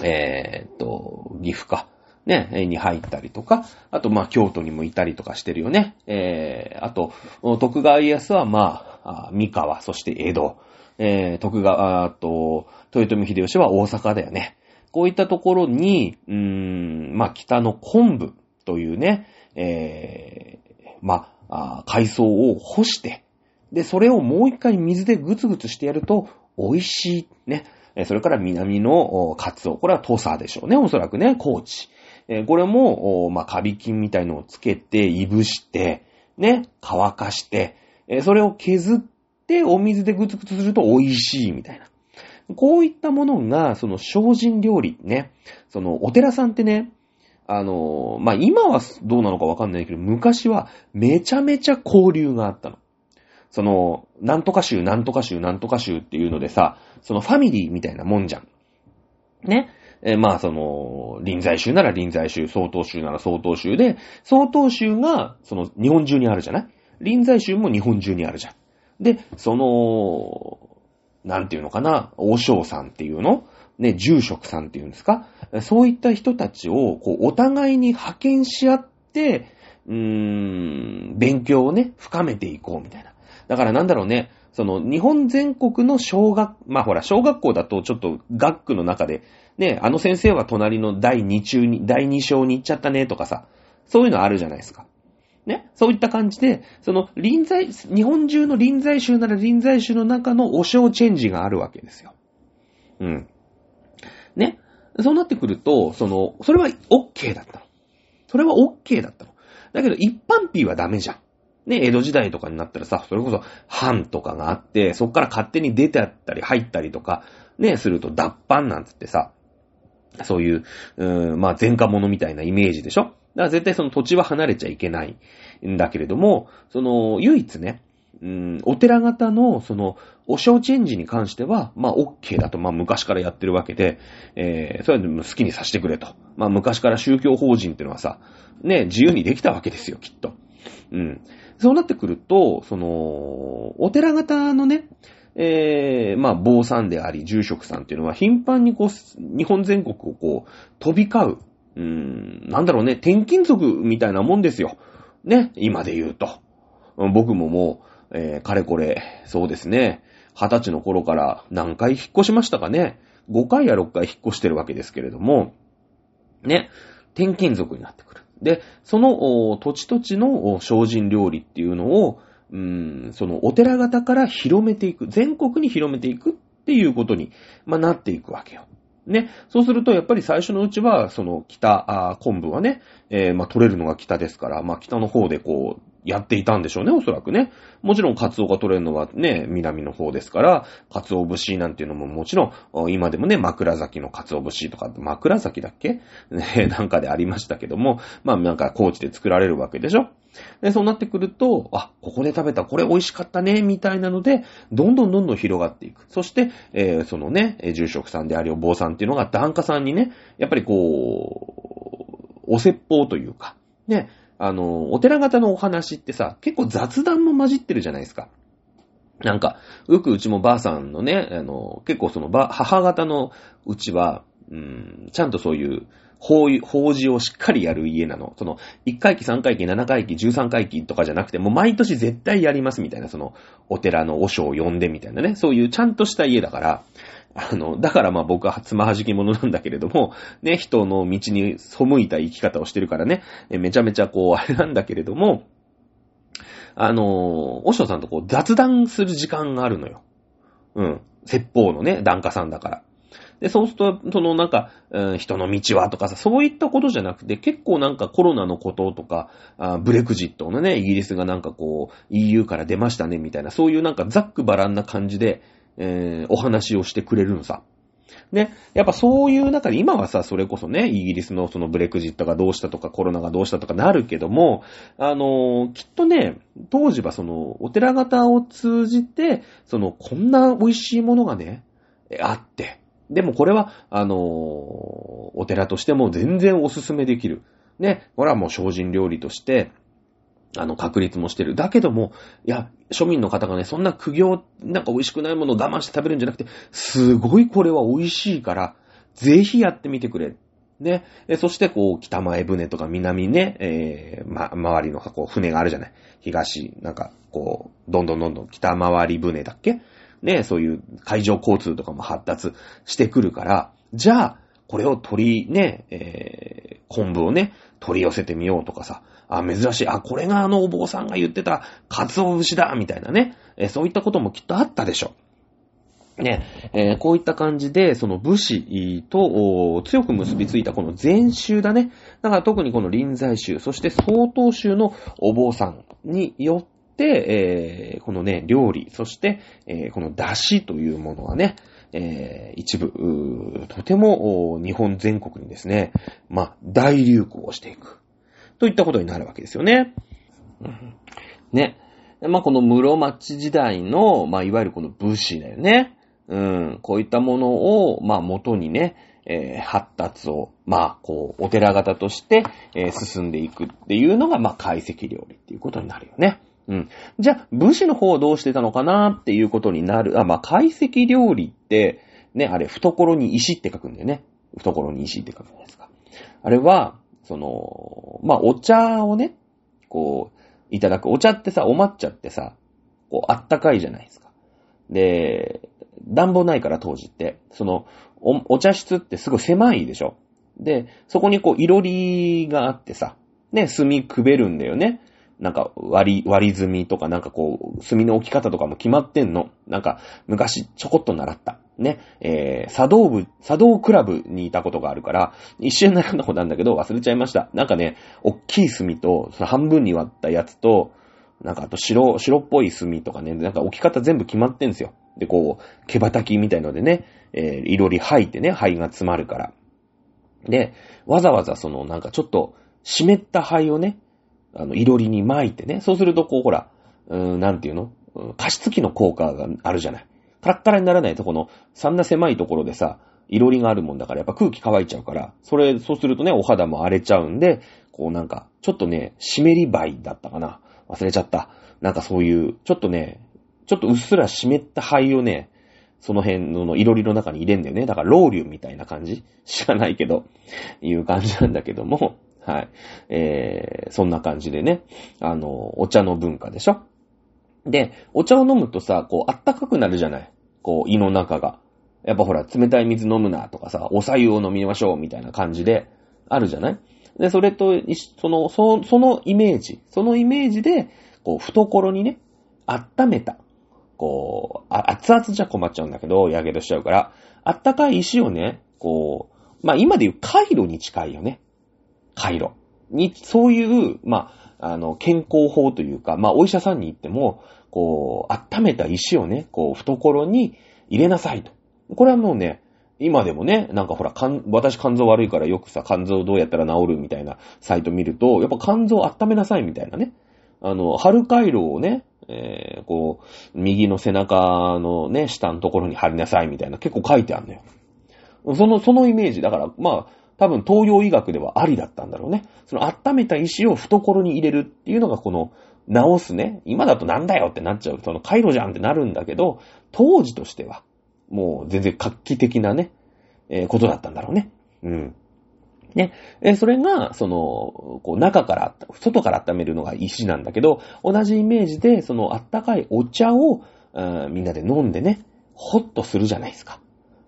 えー、っと、岐阜か。ね、に入ったりとか、あと、まあ、京都にもいたりとかしてるよね。えー、あと、徳川家康は、まあ、三河、そして江戸。えー、徳川、あと、豊臣秀吉は大阪だよね。こういったところに、うーん、まあ、北の昆布というね、えー、まあ、海藻を干して、で、それをもう一回水でぐつぐつしてやると、美味しい。ね。それから南のカツオ。これは土佐でしょうね。おそらくね、高知。えこれも、まあ、カビ菌みたいのをつけて、いぶして、ね、乾かして、えそれを削って、お水でぐつぐつすると美味しいみたいな。こういったものが、その精進料理ね、そのお寺さんってね、あの、まあ、今はどうなのかわかんないけど、昔はめちゃめちゃ交流があったの。その、なんとか州、なんとか州、なんとか州っていうのでさ、そのファミリーみたいなもんじゃん。ね？えー、まあ、その、臨済宗なら臨済宗、曹洞宗なら曹洞宗で、曹洞宗が、その、日本中にあるじゃない？臨済宗も日本中にあるじゃん。で、その、なんていうのかな、王将さんっていうの？ね、住職さんっていうんですか？そういった人たちを、こう、お互いに派遣し合って、うーん、勉強をね、深めていこうみたいな。だからなんだろうね、その日本全国の小学、まあほら、小学校だとちょっと学区の中で、ね、あの先生は隣の第2中に、第2章に行っちゃったねとかさ、そういうのあるじゃないですか。ね。そういった感じで、その臨在、日本中の臨在宗なら臨在宗の中のお小チェンジがあるわけですよ。うん。ね。そうなってくると、その、それは OK だったの。それは OK だったの。だけど一般 P はダメじゃん。ね、江戸時代とかになったらさ、それこそ藩とかがあって、そっから勝手に出てあったり入ったりとか、ね、すると脱藩なんつってさ、そういう、うーん、まあ前科者みたいなイメージでしょ？だから絶対その土地は離れちゃいけないんだけれども、その、唯一ね、うん、お寺型の、その、お正チェンジに関しては、まあ、OK だと、まあ、昔からやってるわけで、えー、それは好きにさせてくれと。まあ、昔から宗教法人ってのはさ、ね、自由にできたわけですよ、きっと。うん。そうなってくると、その、お寺型のね、えー、まあ、坊さんであり、住職さんっていうのは頻繁にこう、日本全国をこう、飛び交う、うーん、なんだろうね、転勤族みたいなもんですよ。ね、今で言うと。僕ももう、えー、かれこれ、そうですね、二十歳の頃から何回引っ越しましたかね。5回や6回引っ越してるわけですけれども、ね、転勤族になってくる。で、その土地土地の精進料理っていうのを、うん、そのお寺型から広めていく、全国に広めていくっていうことに、まあ、なっていくわけよ。ね。そうすると、やっぱり最初のうちは、その北、あ昆布はね、えー、まあ、取れるのが北ですから、まあ、北の方でこう、やっていたんでしょうね、おそらくね。もちろん、カツオが取れるのはね、南の方ですから、カツオ節なんていうのももちろん、今でもね、枕崎のカツオ節とか、枕崎だっけ？(laughs) ね、なんかでありましたけども、まあなんか高知で作られるわけでしょ？で、そうなってくると、あ、ここで食べた、これ美味しかったね、みたいなので、どんどんどんどん広がっていく。そして、えー、そのね、住職さんでありお坊さんっていうのが、檀家さんにね、やっぱりこう、お説法というか、ね、あの、お寺型のお話ってさ、結構雑談も混じってるじゃないですか。なんか、よくうちもばあさんのね、あの、結構そのば、母方のうちは、うん、ちゃんとそういう、法、法事をしっかりやる家なの。その、1回忌、3回忌、7回忌、13回忌とかじゃなくて、もう毎年絶対やりますみたいな、その、お寺の和尚を呼んでみたいなね、そういうちゃんとした家だから、あの、だからまあ僕はつまはじき者なんだけれども、ね、人の道に背いた生き方をしてるからね、めちゃめちゃこう、あれなんだけれども、あの、おしょさんとこう雑談する時間があるのよ。うん。説法のね、檀家さんだから。で、そうすると、そのなんか、うん、人の道はとかさ、そういったことじゃなくて、結構なんかコロナのこととか、あブレクジットのね、イギリスがなんかこう、EU から出ましたね、みたいな、そういうなんかざっくばらんな感じで、えー、お話をしてくれるのさ。ね、やっぱそういう中で、今はさ、それこそね、イギリスのそのブレクジットがどうしたとか、コロナがどうしたとかなるけども、あのー、きっとね、当時はその、お寺方を通じて、その、こんな美味しいものがね、あって、でもこれは、あのー、お寺としても全然おすすめできる。ね、これはもう精進料理として、あの、確率もしてる。だけども、いや、庶民の方がね、そんな苦行、なんか美味しくないものを我慢して食べるんじゃなくて、すごいこれは美味しいから、ぜひやってみてくれ。ね。そして、こう、北前船とか南ね、えー、ま、周りの、こう、船があるじゃない。東、なんか、こう、どんどんどんどん北回り船だっけ？ね、そういう海上交通とかも発達してくるから、じゃあ、これを取り、ね、えー、昆布をね、取り寄せてみようとかさ、あ、珍しい、あ、これがあのお坊さんが言ってた、鰹節だみたいなね、え、そういったこともきっとあったでしょう。ね、えー、こういった感じで、その武士と強く結びついたこの禅宗だね。だから特にこの臨済宗、そして曹洞宗のお坊さんによって、えー、このね、料理、そして、えー、この出汁というものはね、えー、一部、とても日本全国にですね、まあ、大流行していく。といったことになるわけですよね。ね。まあ、この室町時代の、まあ、いわゆるこの武士だよね。うん、こういったものを、まあ、元にね、えー、発達を、まあ、こう、お寺型として、えー、進んでいくっていうのが、まあ、解析料理っていうことになるよね。うん。じゃあ、武士の方はどうしてたのかなっていうことになる。あ、まあ、解析料理って、ね、あれ、懐に石って書くんだよね。懐に石って書くじゃないですか。あれは、その、まあ、お茶をね、こう、いただく。お茶ってさ、お抹茶ってさ、こう、あったかいじゃないですか。で、暖房ないから当時って。その、お、お茶室ってすごい狭いでしょ。で、そこにこう、いろりがあってさ、ね、炭くべるんだよね。なんか割り、割り炭とかなんかこう、炭の置き方とかも決まってんの。なんか、昔ちょこっと習った。ね、えー、茶道部、茶道クラブにいたことがあるから、一瞬習ったことあるんだけど忘れちゃいました。なんかね、おっきい炭と、その半分に割ったやつと、なんかあと白、白っぽい炭とかね、なんか置き方全部決まってんすよ。で、こう、毛羽きみたいのでね、えー、いろり吐いてね、灰が詰まるから。で、わざわざその、なんかちょっと、湿った灰をね、あの、いろりに巻いてね。そうすると、こう、ほら、うーん、なんていうの加湿器の効果があるじゃない。カラッカラにならないと、この、そんな狭いところでさ、いろりがあるもんだから、やっぱ空気乾いちゃうから、それ、そうするとね、お肌も荒れちゃうんで、こうなんか、ちょっとね、湿り灰だったかな。忘れちゃった。なんかそういう、ちょっとね、ちょっとうっすら湿った灰をね、その辺のいろりの中に入れんだよね。だから、ロウリュみたいな感じ？知らないけど、いう感じなんだけども、はい。えー、そんな感じでね、あの、お茶の文化でしょ？で、お茶を飲むとさ、こう、あったかくなるじゃない？こう、胃の中が。やっぱほら、冷たい水飲むなとかさ、お茶湯を飲みましょうみたいな感じで、あるじゃない？で、それと、その、そのそのイメージ、そのイメージで、こう、懐にね、温めた。こう、あ熱々じゃ困っちゃうんだけど、やけどしちゃうから、あったかい石をね、こう、まあ今で言う回路に近いよね。回路に、そういう、まあ、あの、健康法というか、まあ、お医者さんに行っても、こう、温めた石をね、こう、懐に入れなさいと。これはもうね、今でもね、なんかほら、私肝臓悪いからよくさ、肝臓どうやったら治るみたいなサイト見ると、やっぱ肝臓温めなさいみたいなね。あの、春回路をね、えー、こう、右の背中のね、下のところに貼りなさいみたいな結構書いてあるのよ。その、そのイメージ。だから、まあ、多分東洋医学ではありだったんだろうね。その温めた石を懐に入れるっていうのがこの治すね。今だとなんだよってなっちゃう。その回路じゃんってなるんだけど、当時としては、もう全然画期的なね、えー、ことだったんだろうね。うん。ね。えそれが、その、こう中から、外から温めるのが石なんだけど、同じイメージで、そのあったかいお茶を、うんみんなで飲んでね、ほっとするじゃないですか。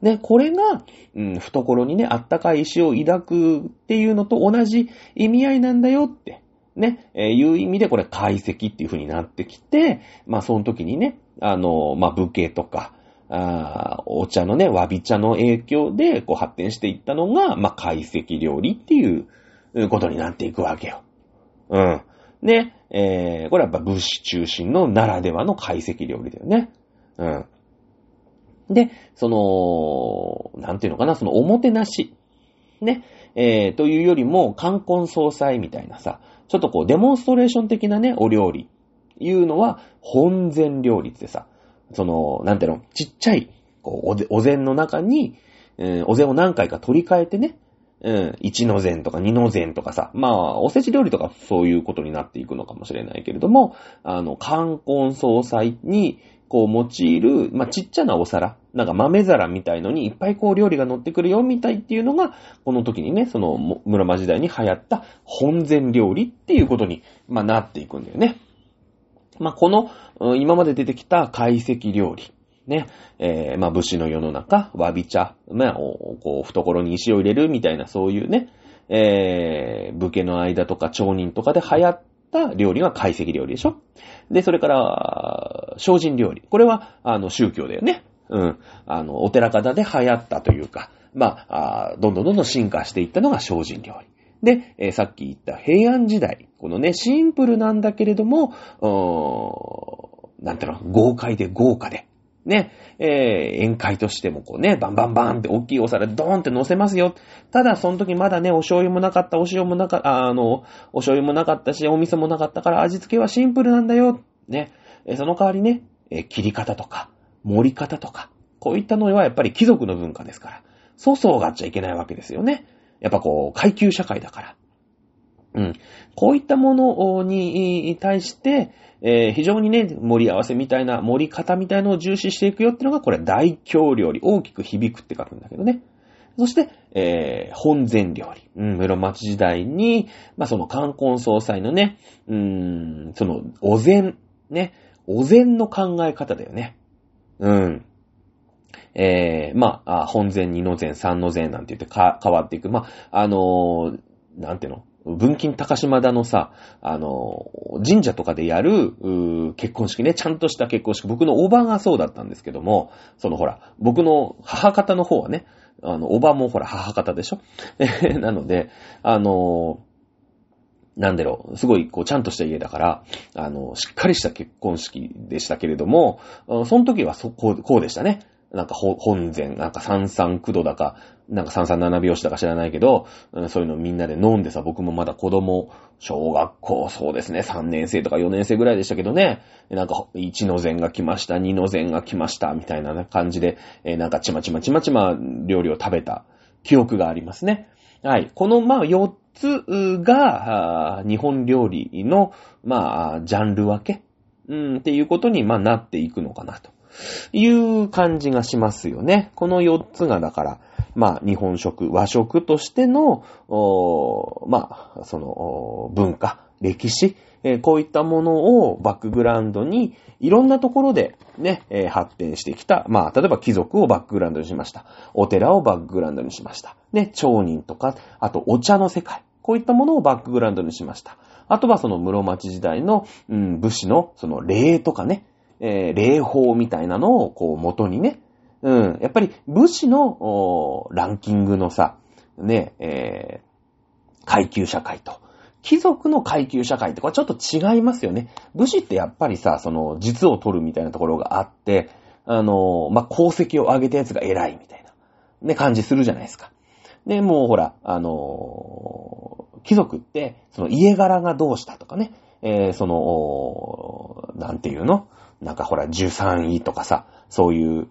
ね、これが、うん、懐にね、あったかい石を抱くっていうのと同じ意味合いなんだよって、ね、えー、いう意味でこれ解析っていう風になってきて、まあその時にね、あの、まあ武家とか、あお茶のね、わび茶の影響で、こう発展していったのが、まあ、懐石料理っていうことになっていくわけよ。うん。で、えー、これはやっぱ物資中心のならではの懐石料理だよね。うん。で、その、なんていうのかな、そのおもてなし。ね。えー、というよりも、冠婚葬祭みたいなさ、ちょっとこう、デモンストレーション的なね、お料理。いうのは、本膳料理ってさ、その、なんていうの、ちっちゃい、こう、お膳の中に、えー、お膳を何回か取り替えてね、うん、1の膳とか2の膳とかさ、まあ、おせち料理とかそういうことになっていくのかもしれないけれども、あの、冠婚葬祭に、こう用いる、まあ、ちっちゃなお皿、なんか豆皿みたいのにいっぱいこう料理が乗ってくるよみたいっていうのが、この時にね、その室間時代に流行った本膳料理っていうことに、まあ、なっていくんだよね。まあ、この、今まで出てきた懐石料理。ね。えー、まあ、武士の世の中、わび茶、まあ、こう、懐に石を入れるみたいな、そういうね、えー、武家の間とか町人とかで流行った料理が懐石料理でしょ？で、それから、精進料理。これは、あの、宗教だよね。うん。あの、お寺方で流行ったというか、まあ、あどんどんどんどん進化していったのが精進料理。で、えー、さっき言った平安時代。このね、シンプルなんだけれども、うーんなんていうの、豪快で豪華で。ね、えー、宴会としてもこうね、バンバンバンって大きいお皿でドーンって乗せますよ。ただ、その時まだね、お醤油もなかった、お塩もなかった、あの、お醤油もなかったし、お味噌もなかったから味付けはシンプルなんだよ。ね、えその代わりね、え切り方とか、盛り方とか、こういったのはやっぱり貴族の文化ですから、粗相があっちゃいけないわけですよね。やっぱこう、階級社会だから。うん。こういったものに対して、えー、非常にね、盛り合わせみたいな、盛り方みたいのを重視していくよっていうのが、これ大京料理。大きく響くって書くんだけどね。そして、えー、本膳料理。うん、室町時代に、まあ、その冠婚葬祭のね、うーん、その、お膳、ね、お膳の考え方だよね。うん。えー、まあ、本膳、二の膳、三の膳なんて言ってか変わっていく。まあ、あのー、なんていうの？文金高島田のさ、あの、神社とかでやる、結婚式ね、ちゃんとした結婚式。僕のおばがそうだったんですけども、そのほら、僕の母方の方はね、あの、おばもほら、母方でしょ？なので、あの、なんだろう、すごい、こう、ちゃんとした家だから、あの、しっかりした結婚式でしたけれども、その時はそ、こう、こうでしたね。なんか本膳、なんか三三九度だか、なんか三三七拍子だか知らないけど、そういうのみんなで飲んでさ、僕もまだ子供、小学校、そうですね、3年生とか4年生ぐらいでしたけどね、なんか1の膳が来ました、2の膳が来ました、みたいな感じで、なんかちまちまちまちま料理を食べた記憶がありますね。はい。この、まあ、4つが、日本料理の、まあ、ジャンル分け、うん、っていうことに、まあ、なっていくのかなと。いう感じがしますよね。この4つがだから、まあ、日本食、和食としての、まあ、その、文化、歴史、え、こういったものをバックグラウンドに、いろんなところでね、え、発展してきた。まあ、例えば貴族をバックグラウンドにしました。お寺をバックグラウンドにしました。ね、町人とか、あとお茶の世界。こういったものをバックグラウンドにしました。あとはその室町時代の、うん、武士のその礼とかね、えー、礼法みたいなのを、こう、元にね、うん、やっぱり武士の、ランキングのさ、ね、えー、階級社会と、貴族の階級社会ってこれちょっと違いますよね。武士ってやっぱりさ、その、実を取るみたいなところがあって、あの、まあ、功績を上げたやつが偉いみたいな、ね、感じするじゃないですか。で、もうほら、あの貴族って、その家柄がどうしたとかね、えー、その、なんていうの？なんかほら、13位とかさ、そういう、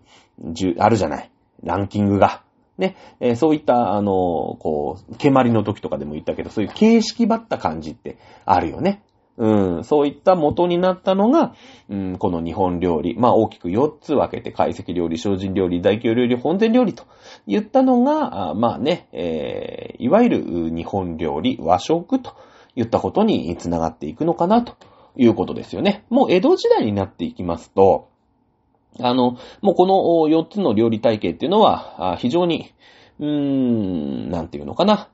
あるじゃない。ランキングが。ね、えー、そういった、あの、こう、蹴鞠の時とかでも言ったけど、そういう形式ばった感じってあるよね。うん、そういった元になったのが、うん、この日本料理。まあ大きく4つ分けて、懐石料理、精進料理、大京料理、本膳料理と言ったのが、あまあね、えー、いわゆる日本料理、和食と言ったことにつながっていくのかなということですよね。もう江戸時代になっていきますと、あの、もうこの4つの料理体系っていうのは、非常に、うーん、なんていうのかな。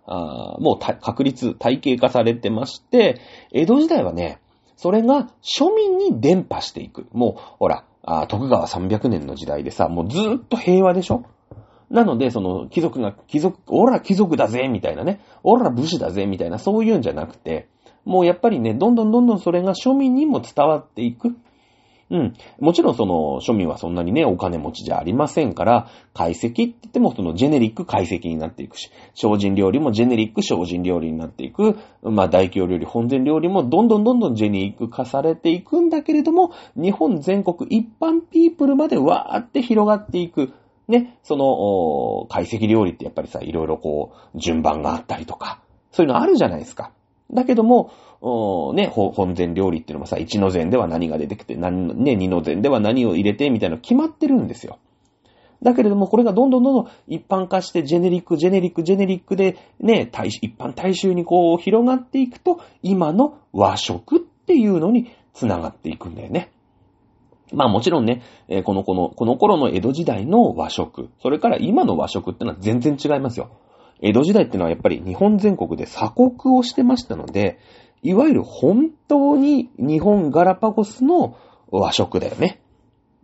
もう確立、体系化されてまして、江戸時代はね、それが庶民に伝播していく。もう、ほら、徳川300年の時代でさ、もうずーっと平和でしょなので、その、貴族が、貴族、オラ貴族だぜみたいなね、オラ武士だぜみたいな、そういうんじゃなくて、もうやっぱりね、どんどんどんどんそれが庶民にも伝わっていく。うん。もちろんその庶民はそんなにね、お金持ちじゃありませんから、解析って言ってもそのジェネリック解析になっていくし、精進料理もジェネリック精進料理になっていく、まあ大京料理、本膳料理もどんどんどんどんジェネリック化されていくんだけれども、日本全国一般ピープルまでわーって広がっていく。ね、その、解析料理ってやっぱりさ、いろいろこう、順番があったりとか、そういうのあるじゃないですか。だけども、ね、本膳料理っていうのもさ、一の膳では何が出てきて、何、ね、二の膳では何を入れて、みたいなの決まってるんですよ。だけれども、これがどんどんどんどん一般化して、ジェネリック、ジェネリック、ジェネリックで、ね、一般大衆にこう広がっていくと、今の和食っていうのに繋がっていくんだよね。まあもちろんね、このこの、この頃の江戸時代の和食、それから今の和食ってのは全然違いますよ。江戸時代ってのはやっぱり日本全国で鎖国をしてましたので、いわゆる本当に日本ガラパゴスの和食だよね。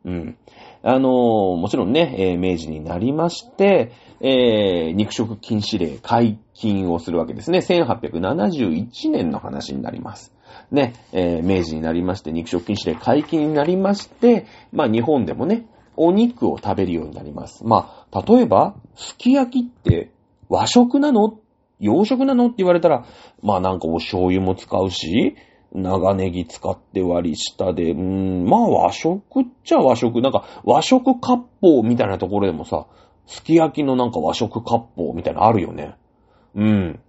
うん。あのー、もちろんね、えー、明治になりまして、えー、肉食禁止令解禁をするわけですね。1871年の話になります。ね、え、明治になりまして、肉食禁止令解禁になりまして、まあ日本でもね、お肉を食べるようになります。まあ、例えば、すき焼きって和食なの？洋食なの？って言われたら、まあなんかお醤油も使うし、長ネギ使って割り下で、うーん、まあ和食っちゃ和食。なんか和食割烹みたいなところでもさ、すき焼きのなんか和食割烹みたいなのあるよね。うん。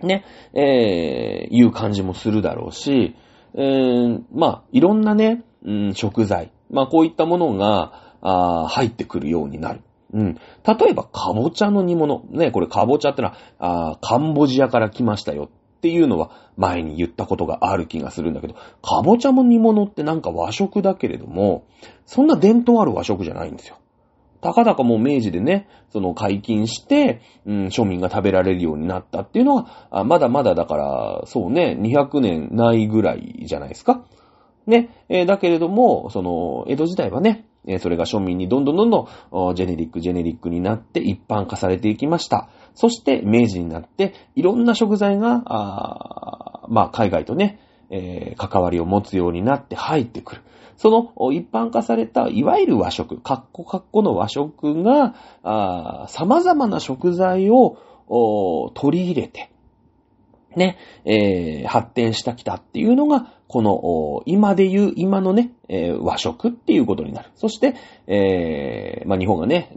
ね、えー、いう感じもするだろうし、えー、まあ、いろんなね、うん、食材、まあこういったものが、あ入ってくるようになる。うん。例えば、かぼちゃの煮物。ね、これかぼちゃってのは、あカンボジアから来ましたよっていうのは前に言ったことがある気がするんだけど、かぼちゃも煮物ってなんか和食だけれども、そんな伝統ある和食じゃないんですよ。たかだかもう明治でね、その解禁して、うん、庶民が食べられるようになったっていうのは、あまだまだだから、そうね、200年ないぐらいじゃないですか。ね、えー、だけれども、その、江戸時代はね、えそれが庶民にどんどんどんどん、ジェネリック、ジェネリックになって一般化されていきました。そして明治になって、いろんな食材が、あまあ、海外とね、えー、関わりを持つようになって入ってくる。その一般化された、いわゆる和食、カッコカッコの和食が、様々な食材を取り入れて、ね、えー、発展してきたっていうのが、この、今で言う、今のね、えー、和食っていうことになる。そして、えー、まあ、日本がね、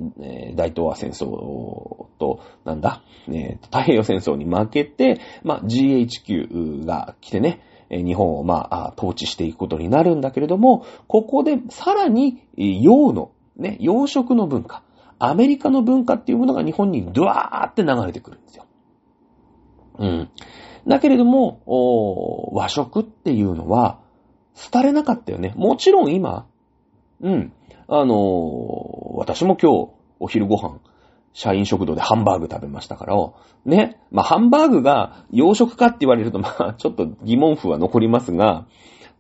大東亜戦争と、なんだ、えー、太平洋戦争に負けて、まあ、GHQ が来てね、日本をまあ、統治していくことになるんだけれども、ここでさらに、洋の、ね、洋食の文化、アメリカの文化っていうものが日本にドワーって流れてくるんですよ。うん。だけれども、和食っていうのは、廃れなかったよね。もちろん今、うん。あのー、私も今日、お昼ご飯、社員食堂でハンバーグ食べましたから、ね。まあ、ハンバーグが洋食かって言われると、まあ、ちょっと疑問符は残りますが、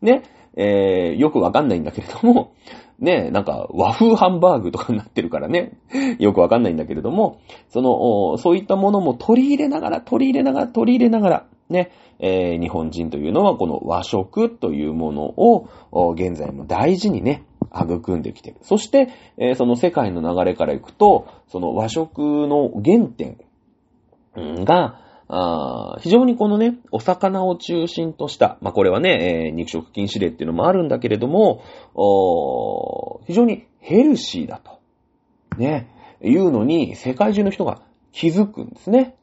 ね。えー、よくわかんないんだけれども、(laughs) ね、なんか和風ハンバーグとかになってるからね、(laughs) よくわかんないんだけれども、その、そういったものも取り入れながら、取り入れながら、取り入れながら、ね、えー、日本人というのはこの和食というものを、現在も大事にね、育んできてる。そして、えー、その世界の流れからいくと、その和食の原点が、非常にこのね、お魚を中心とした、まあ、これはね、えー、肉食禁止令っていうのもあるんだけれども、非常にヘルシーだと、ね、いうのに世界中の人が気づくんですね。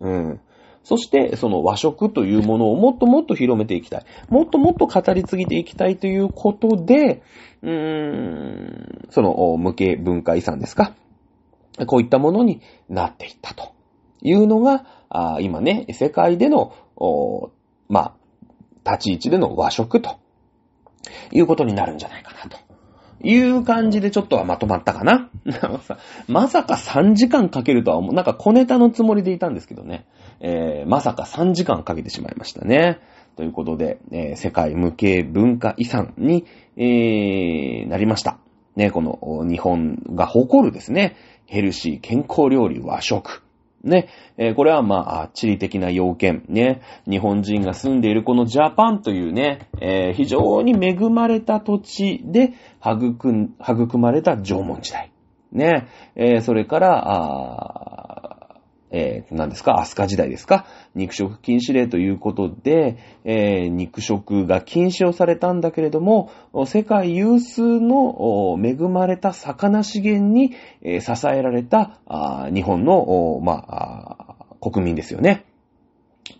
うん。そして、その和食というものをもっともっと広めていきたい。もっともっと語り継ぎていきたいということで、うーん、その無形文化遺産ですか。こういったものになっていったというのが、あ今ね、世界での、まあ、立ち位置での和食ということになるんじゃないかなと。いう感じでちょっとはまとまったかな (laughs) まさか3時間かけるとは思う。なんか小ネタのつもりでいたんですけどね。えー、まさか3時間かけてしまいましたね。ということで、えー世界無形文化遺産に、えーなりました。ね、この日本が誇るですね、ヘルシー健康料理和食。ね、えーこれはまあ、地理的な要件、ね、日本人が住んでいるこのジャパンというね、えー非常に恵まれた土地で育ん育まれた縄文時代。ね、えーそれから、あえー何ですか、飛鳥時代ですか、肉食禁止令ということで、えー肉食が禁止をされたんだけれども、世界有数の恵まれた魚資源に、えー支えられた日本の、まあ、国民ですよね。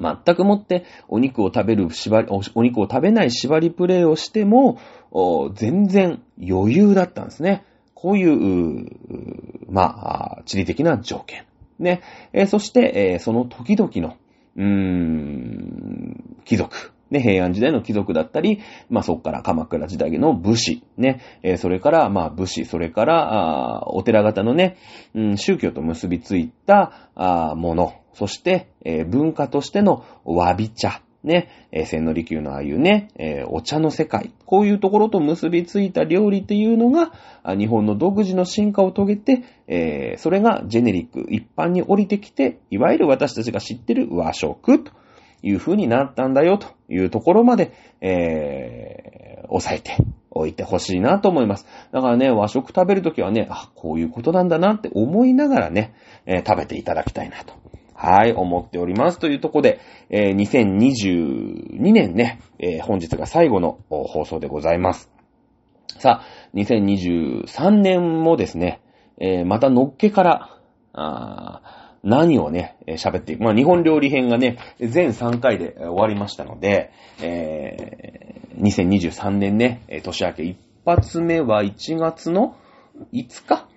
全くもってお肉を食べる縛り、お肉を食べない縛りプレイをしても、全然余裕だったんですね。こういう、まあ、地理的な条件。ね。えーそして、えーその時々の、うーん、貴族。ね、平安時代の貴族だったり、まあそこから鎌倉時代の武士、ね、えそれからまあ武士、それから、あお寺型のね、うん、宗教と結びついたあもの、そして、え文化としてのわび茶、ね、えー千利休のああいうね、えーお茶の世界、こういうところと結びついた料理っていうのが、日本の独自の進化を遂げて、えーそれがジェネリック、一般に降りてきて、いわゆる私たちが知ってる和食という風になったんだよというところまで、えー、押さえておいてほしいなと思います。だからね、和食食べるときはね、あ、こういうことなんだなって思いながらね、えー食べていただきたいなと。はい、思っております。というとこで、えー2022年ね、えー本日が最後の放送でございます。さあ、2023年もですね、えーまたのっけから、あ何をね、喋っていく。まあ、日本料理編がね、全3回で終わりましたので、えー2023年ね、年明け一発目は1月の5日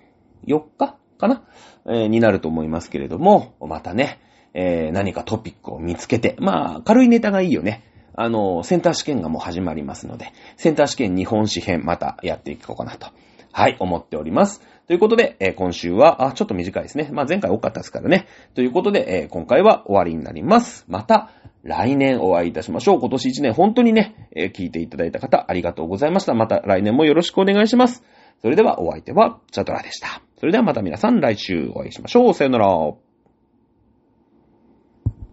?4 日かな、えーになると思いますけれども、またね、えー何かトピックを見つけて、まあ、軽いネタがいいよね。あの、センター試験がもう始まりますので、センター試験日本史編またやっていこうかなと、はい、思っております。ということで、えー今週は、あ、ちょっと短いですね。まあ前回多かったですからね。ということで、えー今回は終わりになります。また、来年お会いいたしましょう。今年1年本当にね、えー聞いていただいた方ありがとうございました。また来年もよろしくお願いします。それではお相手は、チャトラでした。それではまた皆さん来週お会いしましょう。さよなら。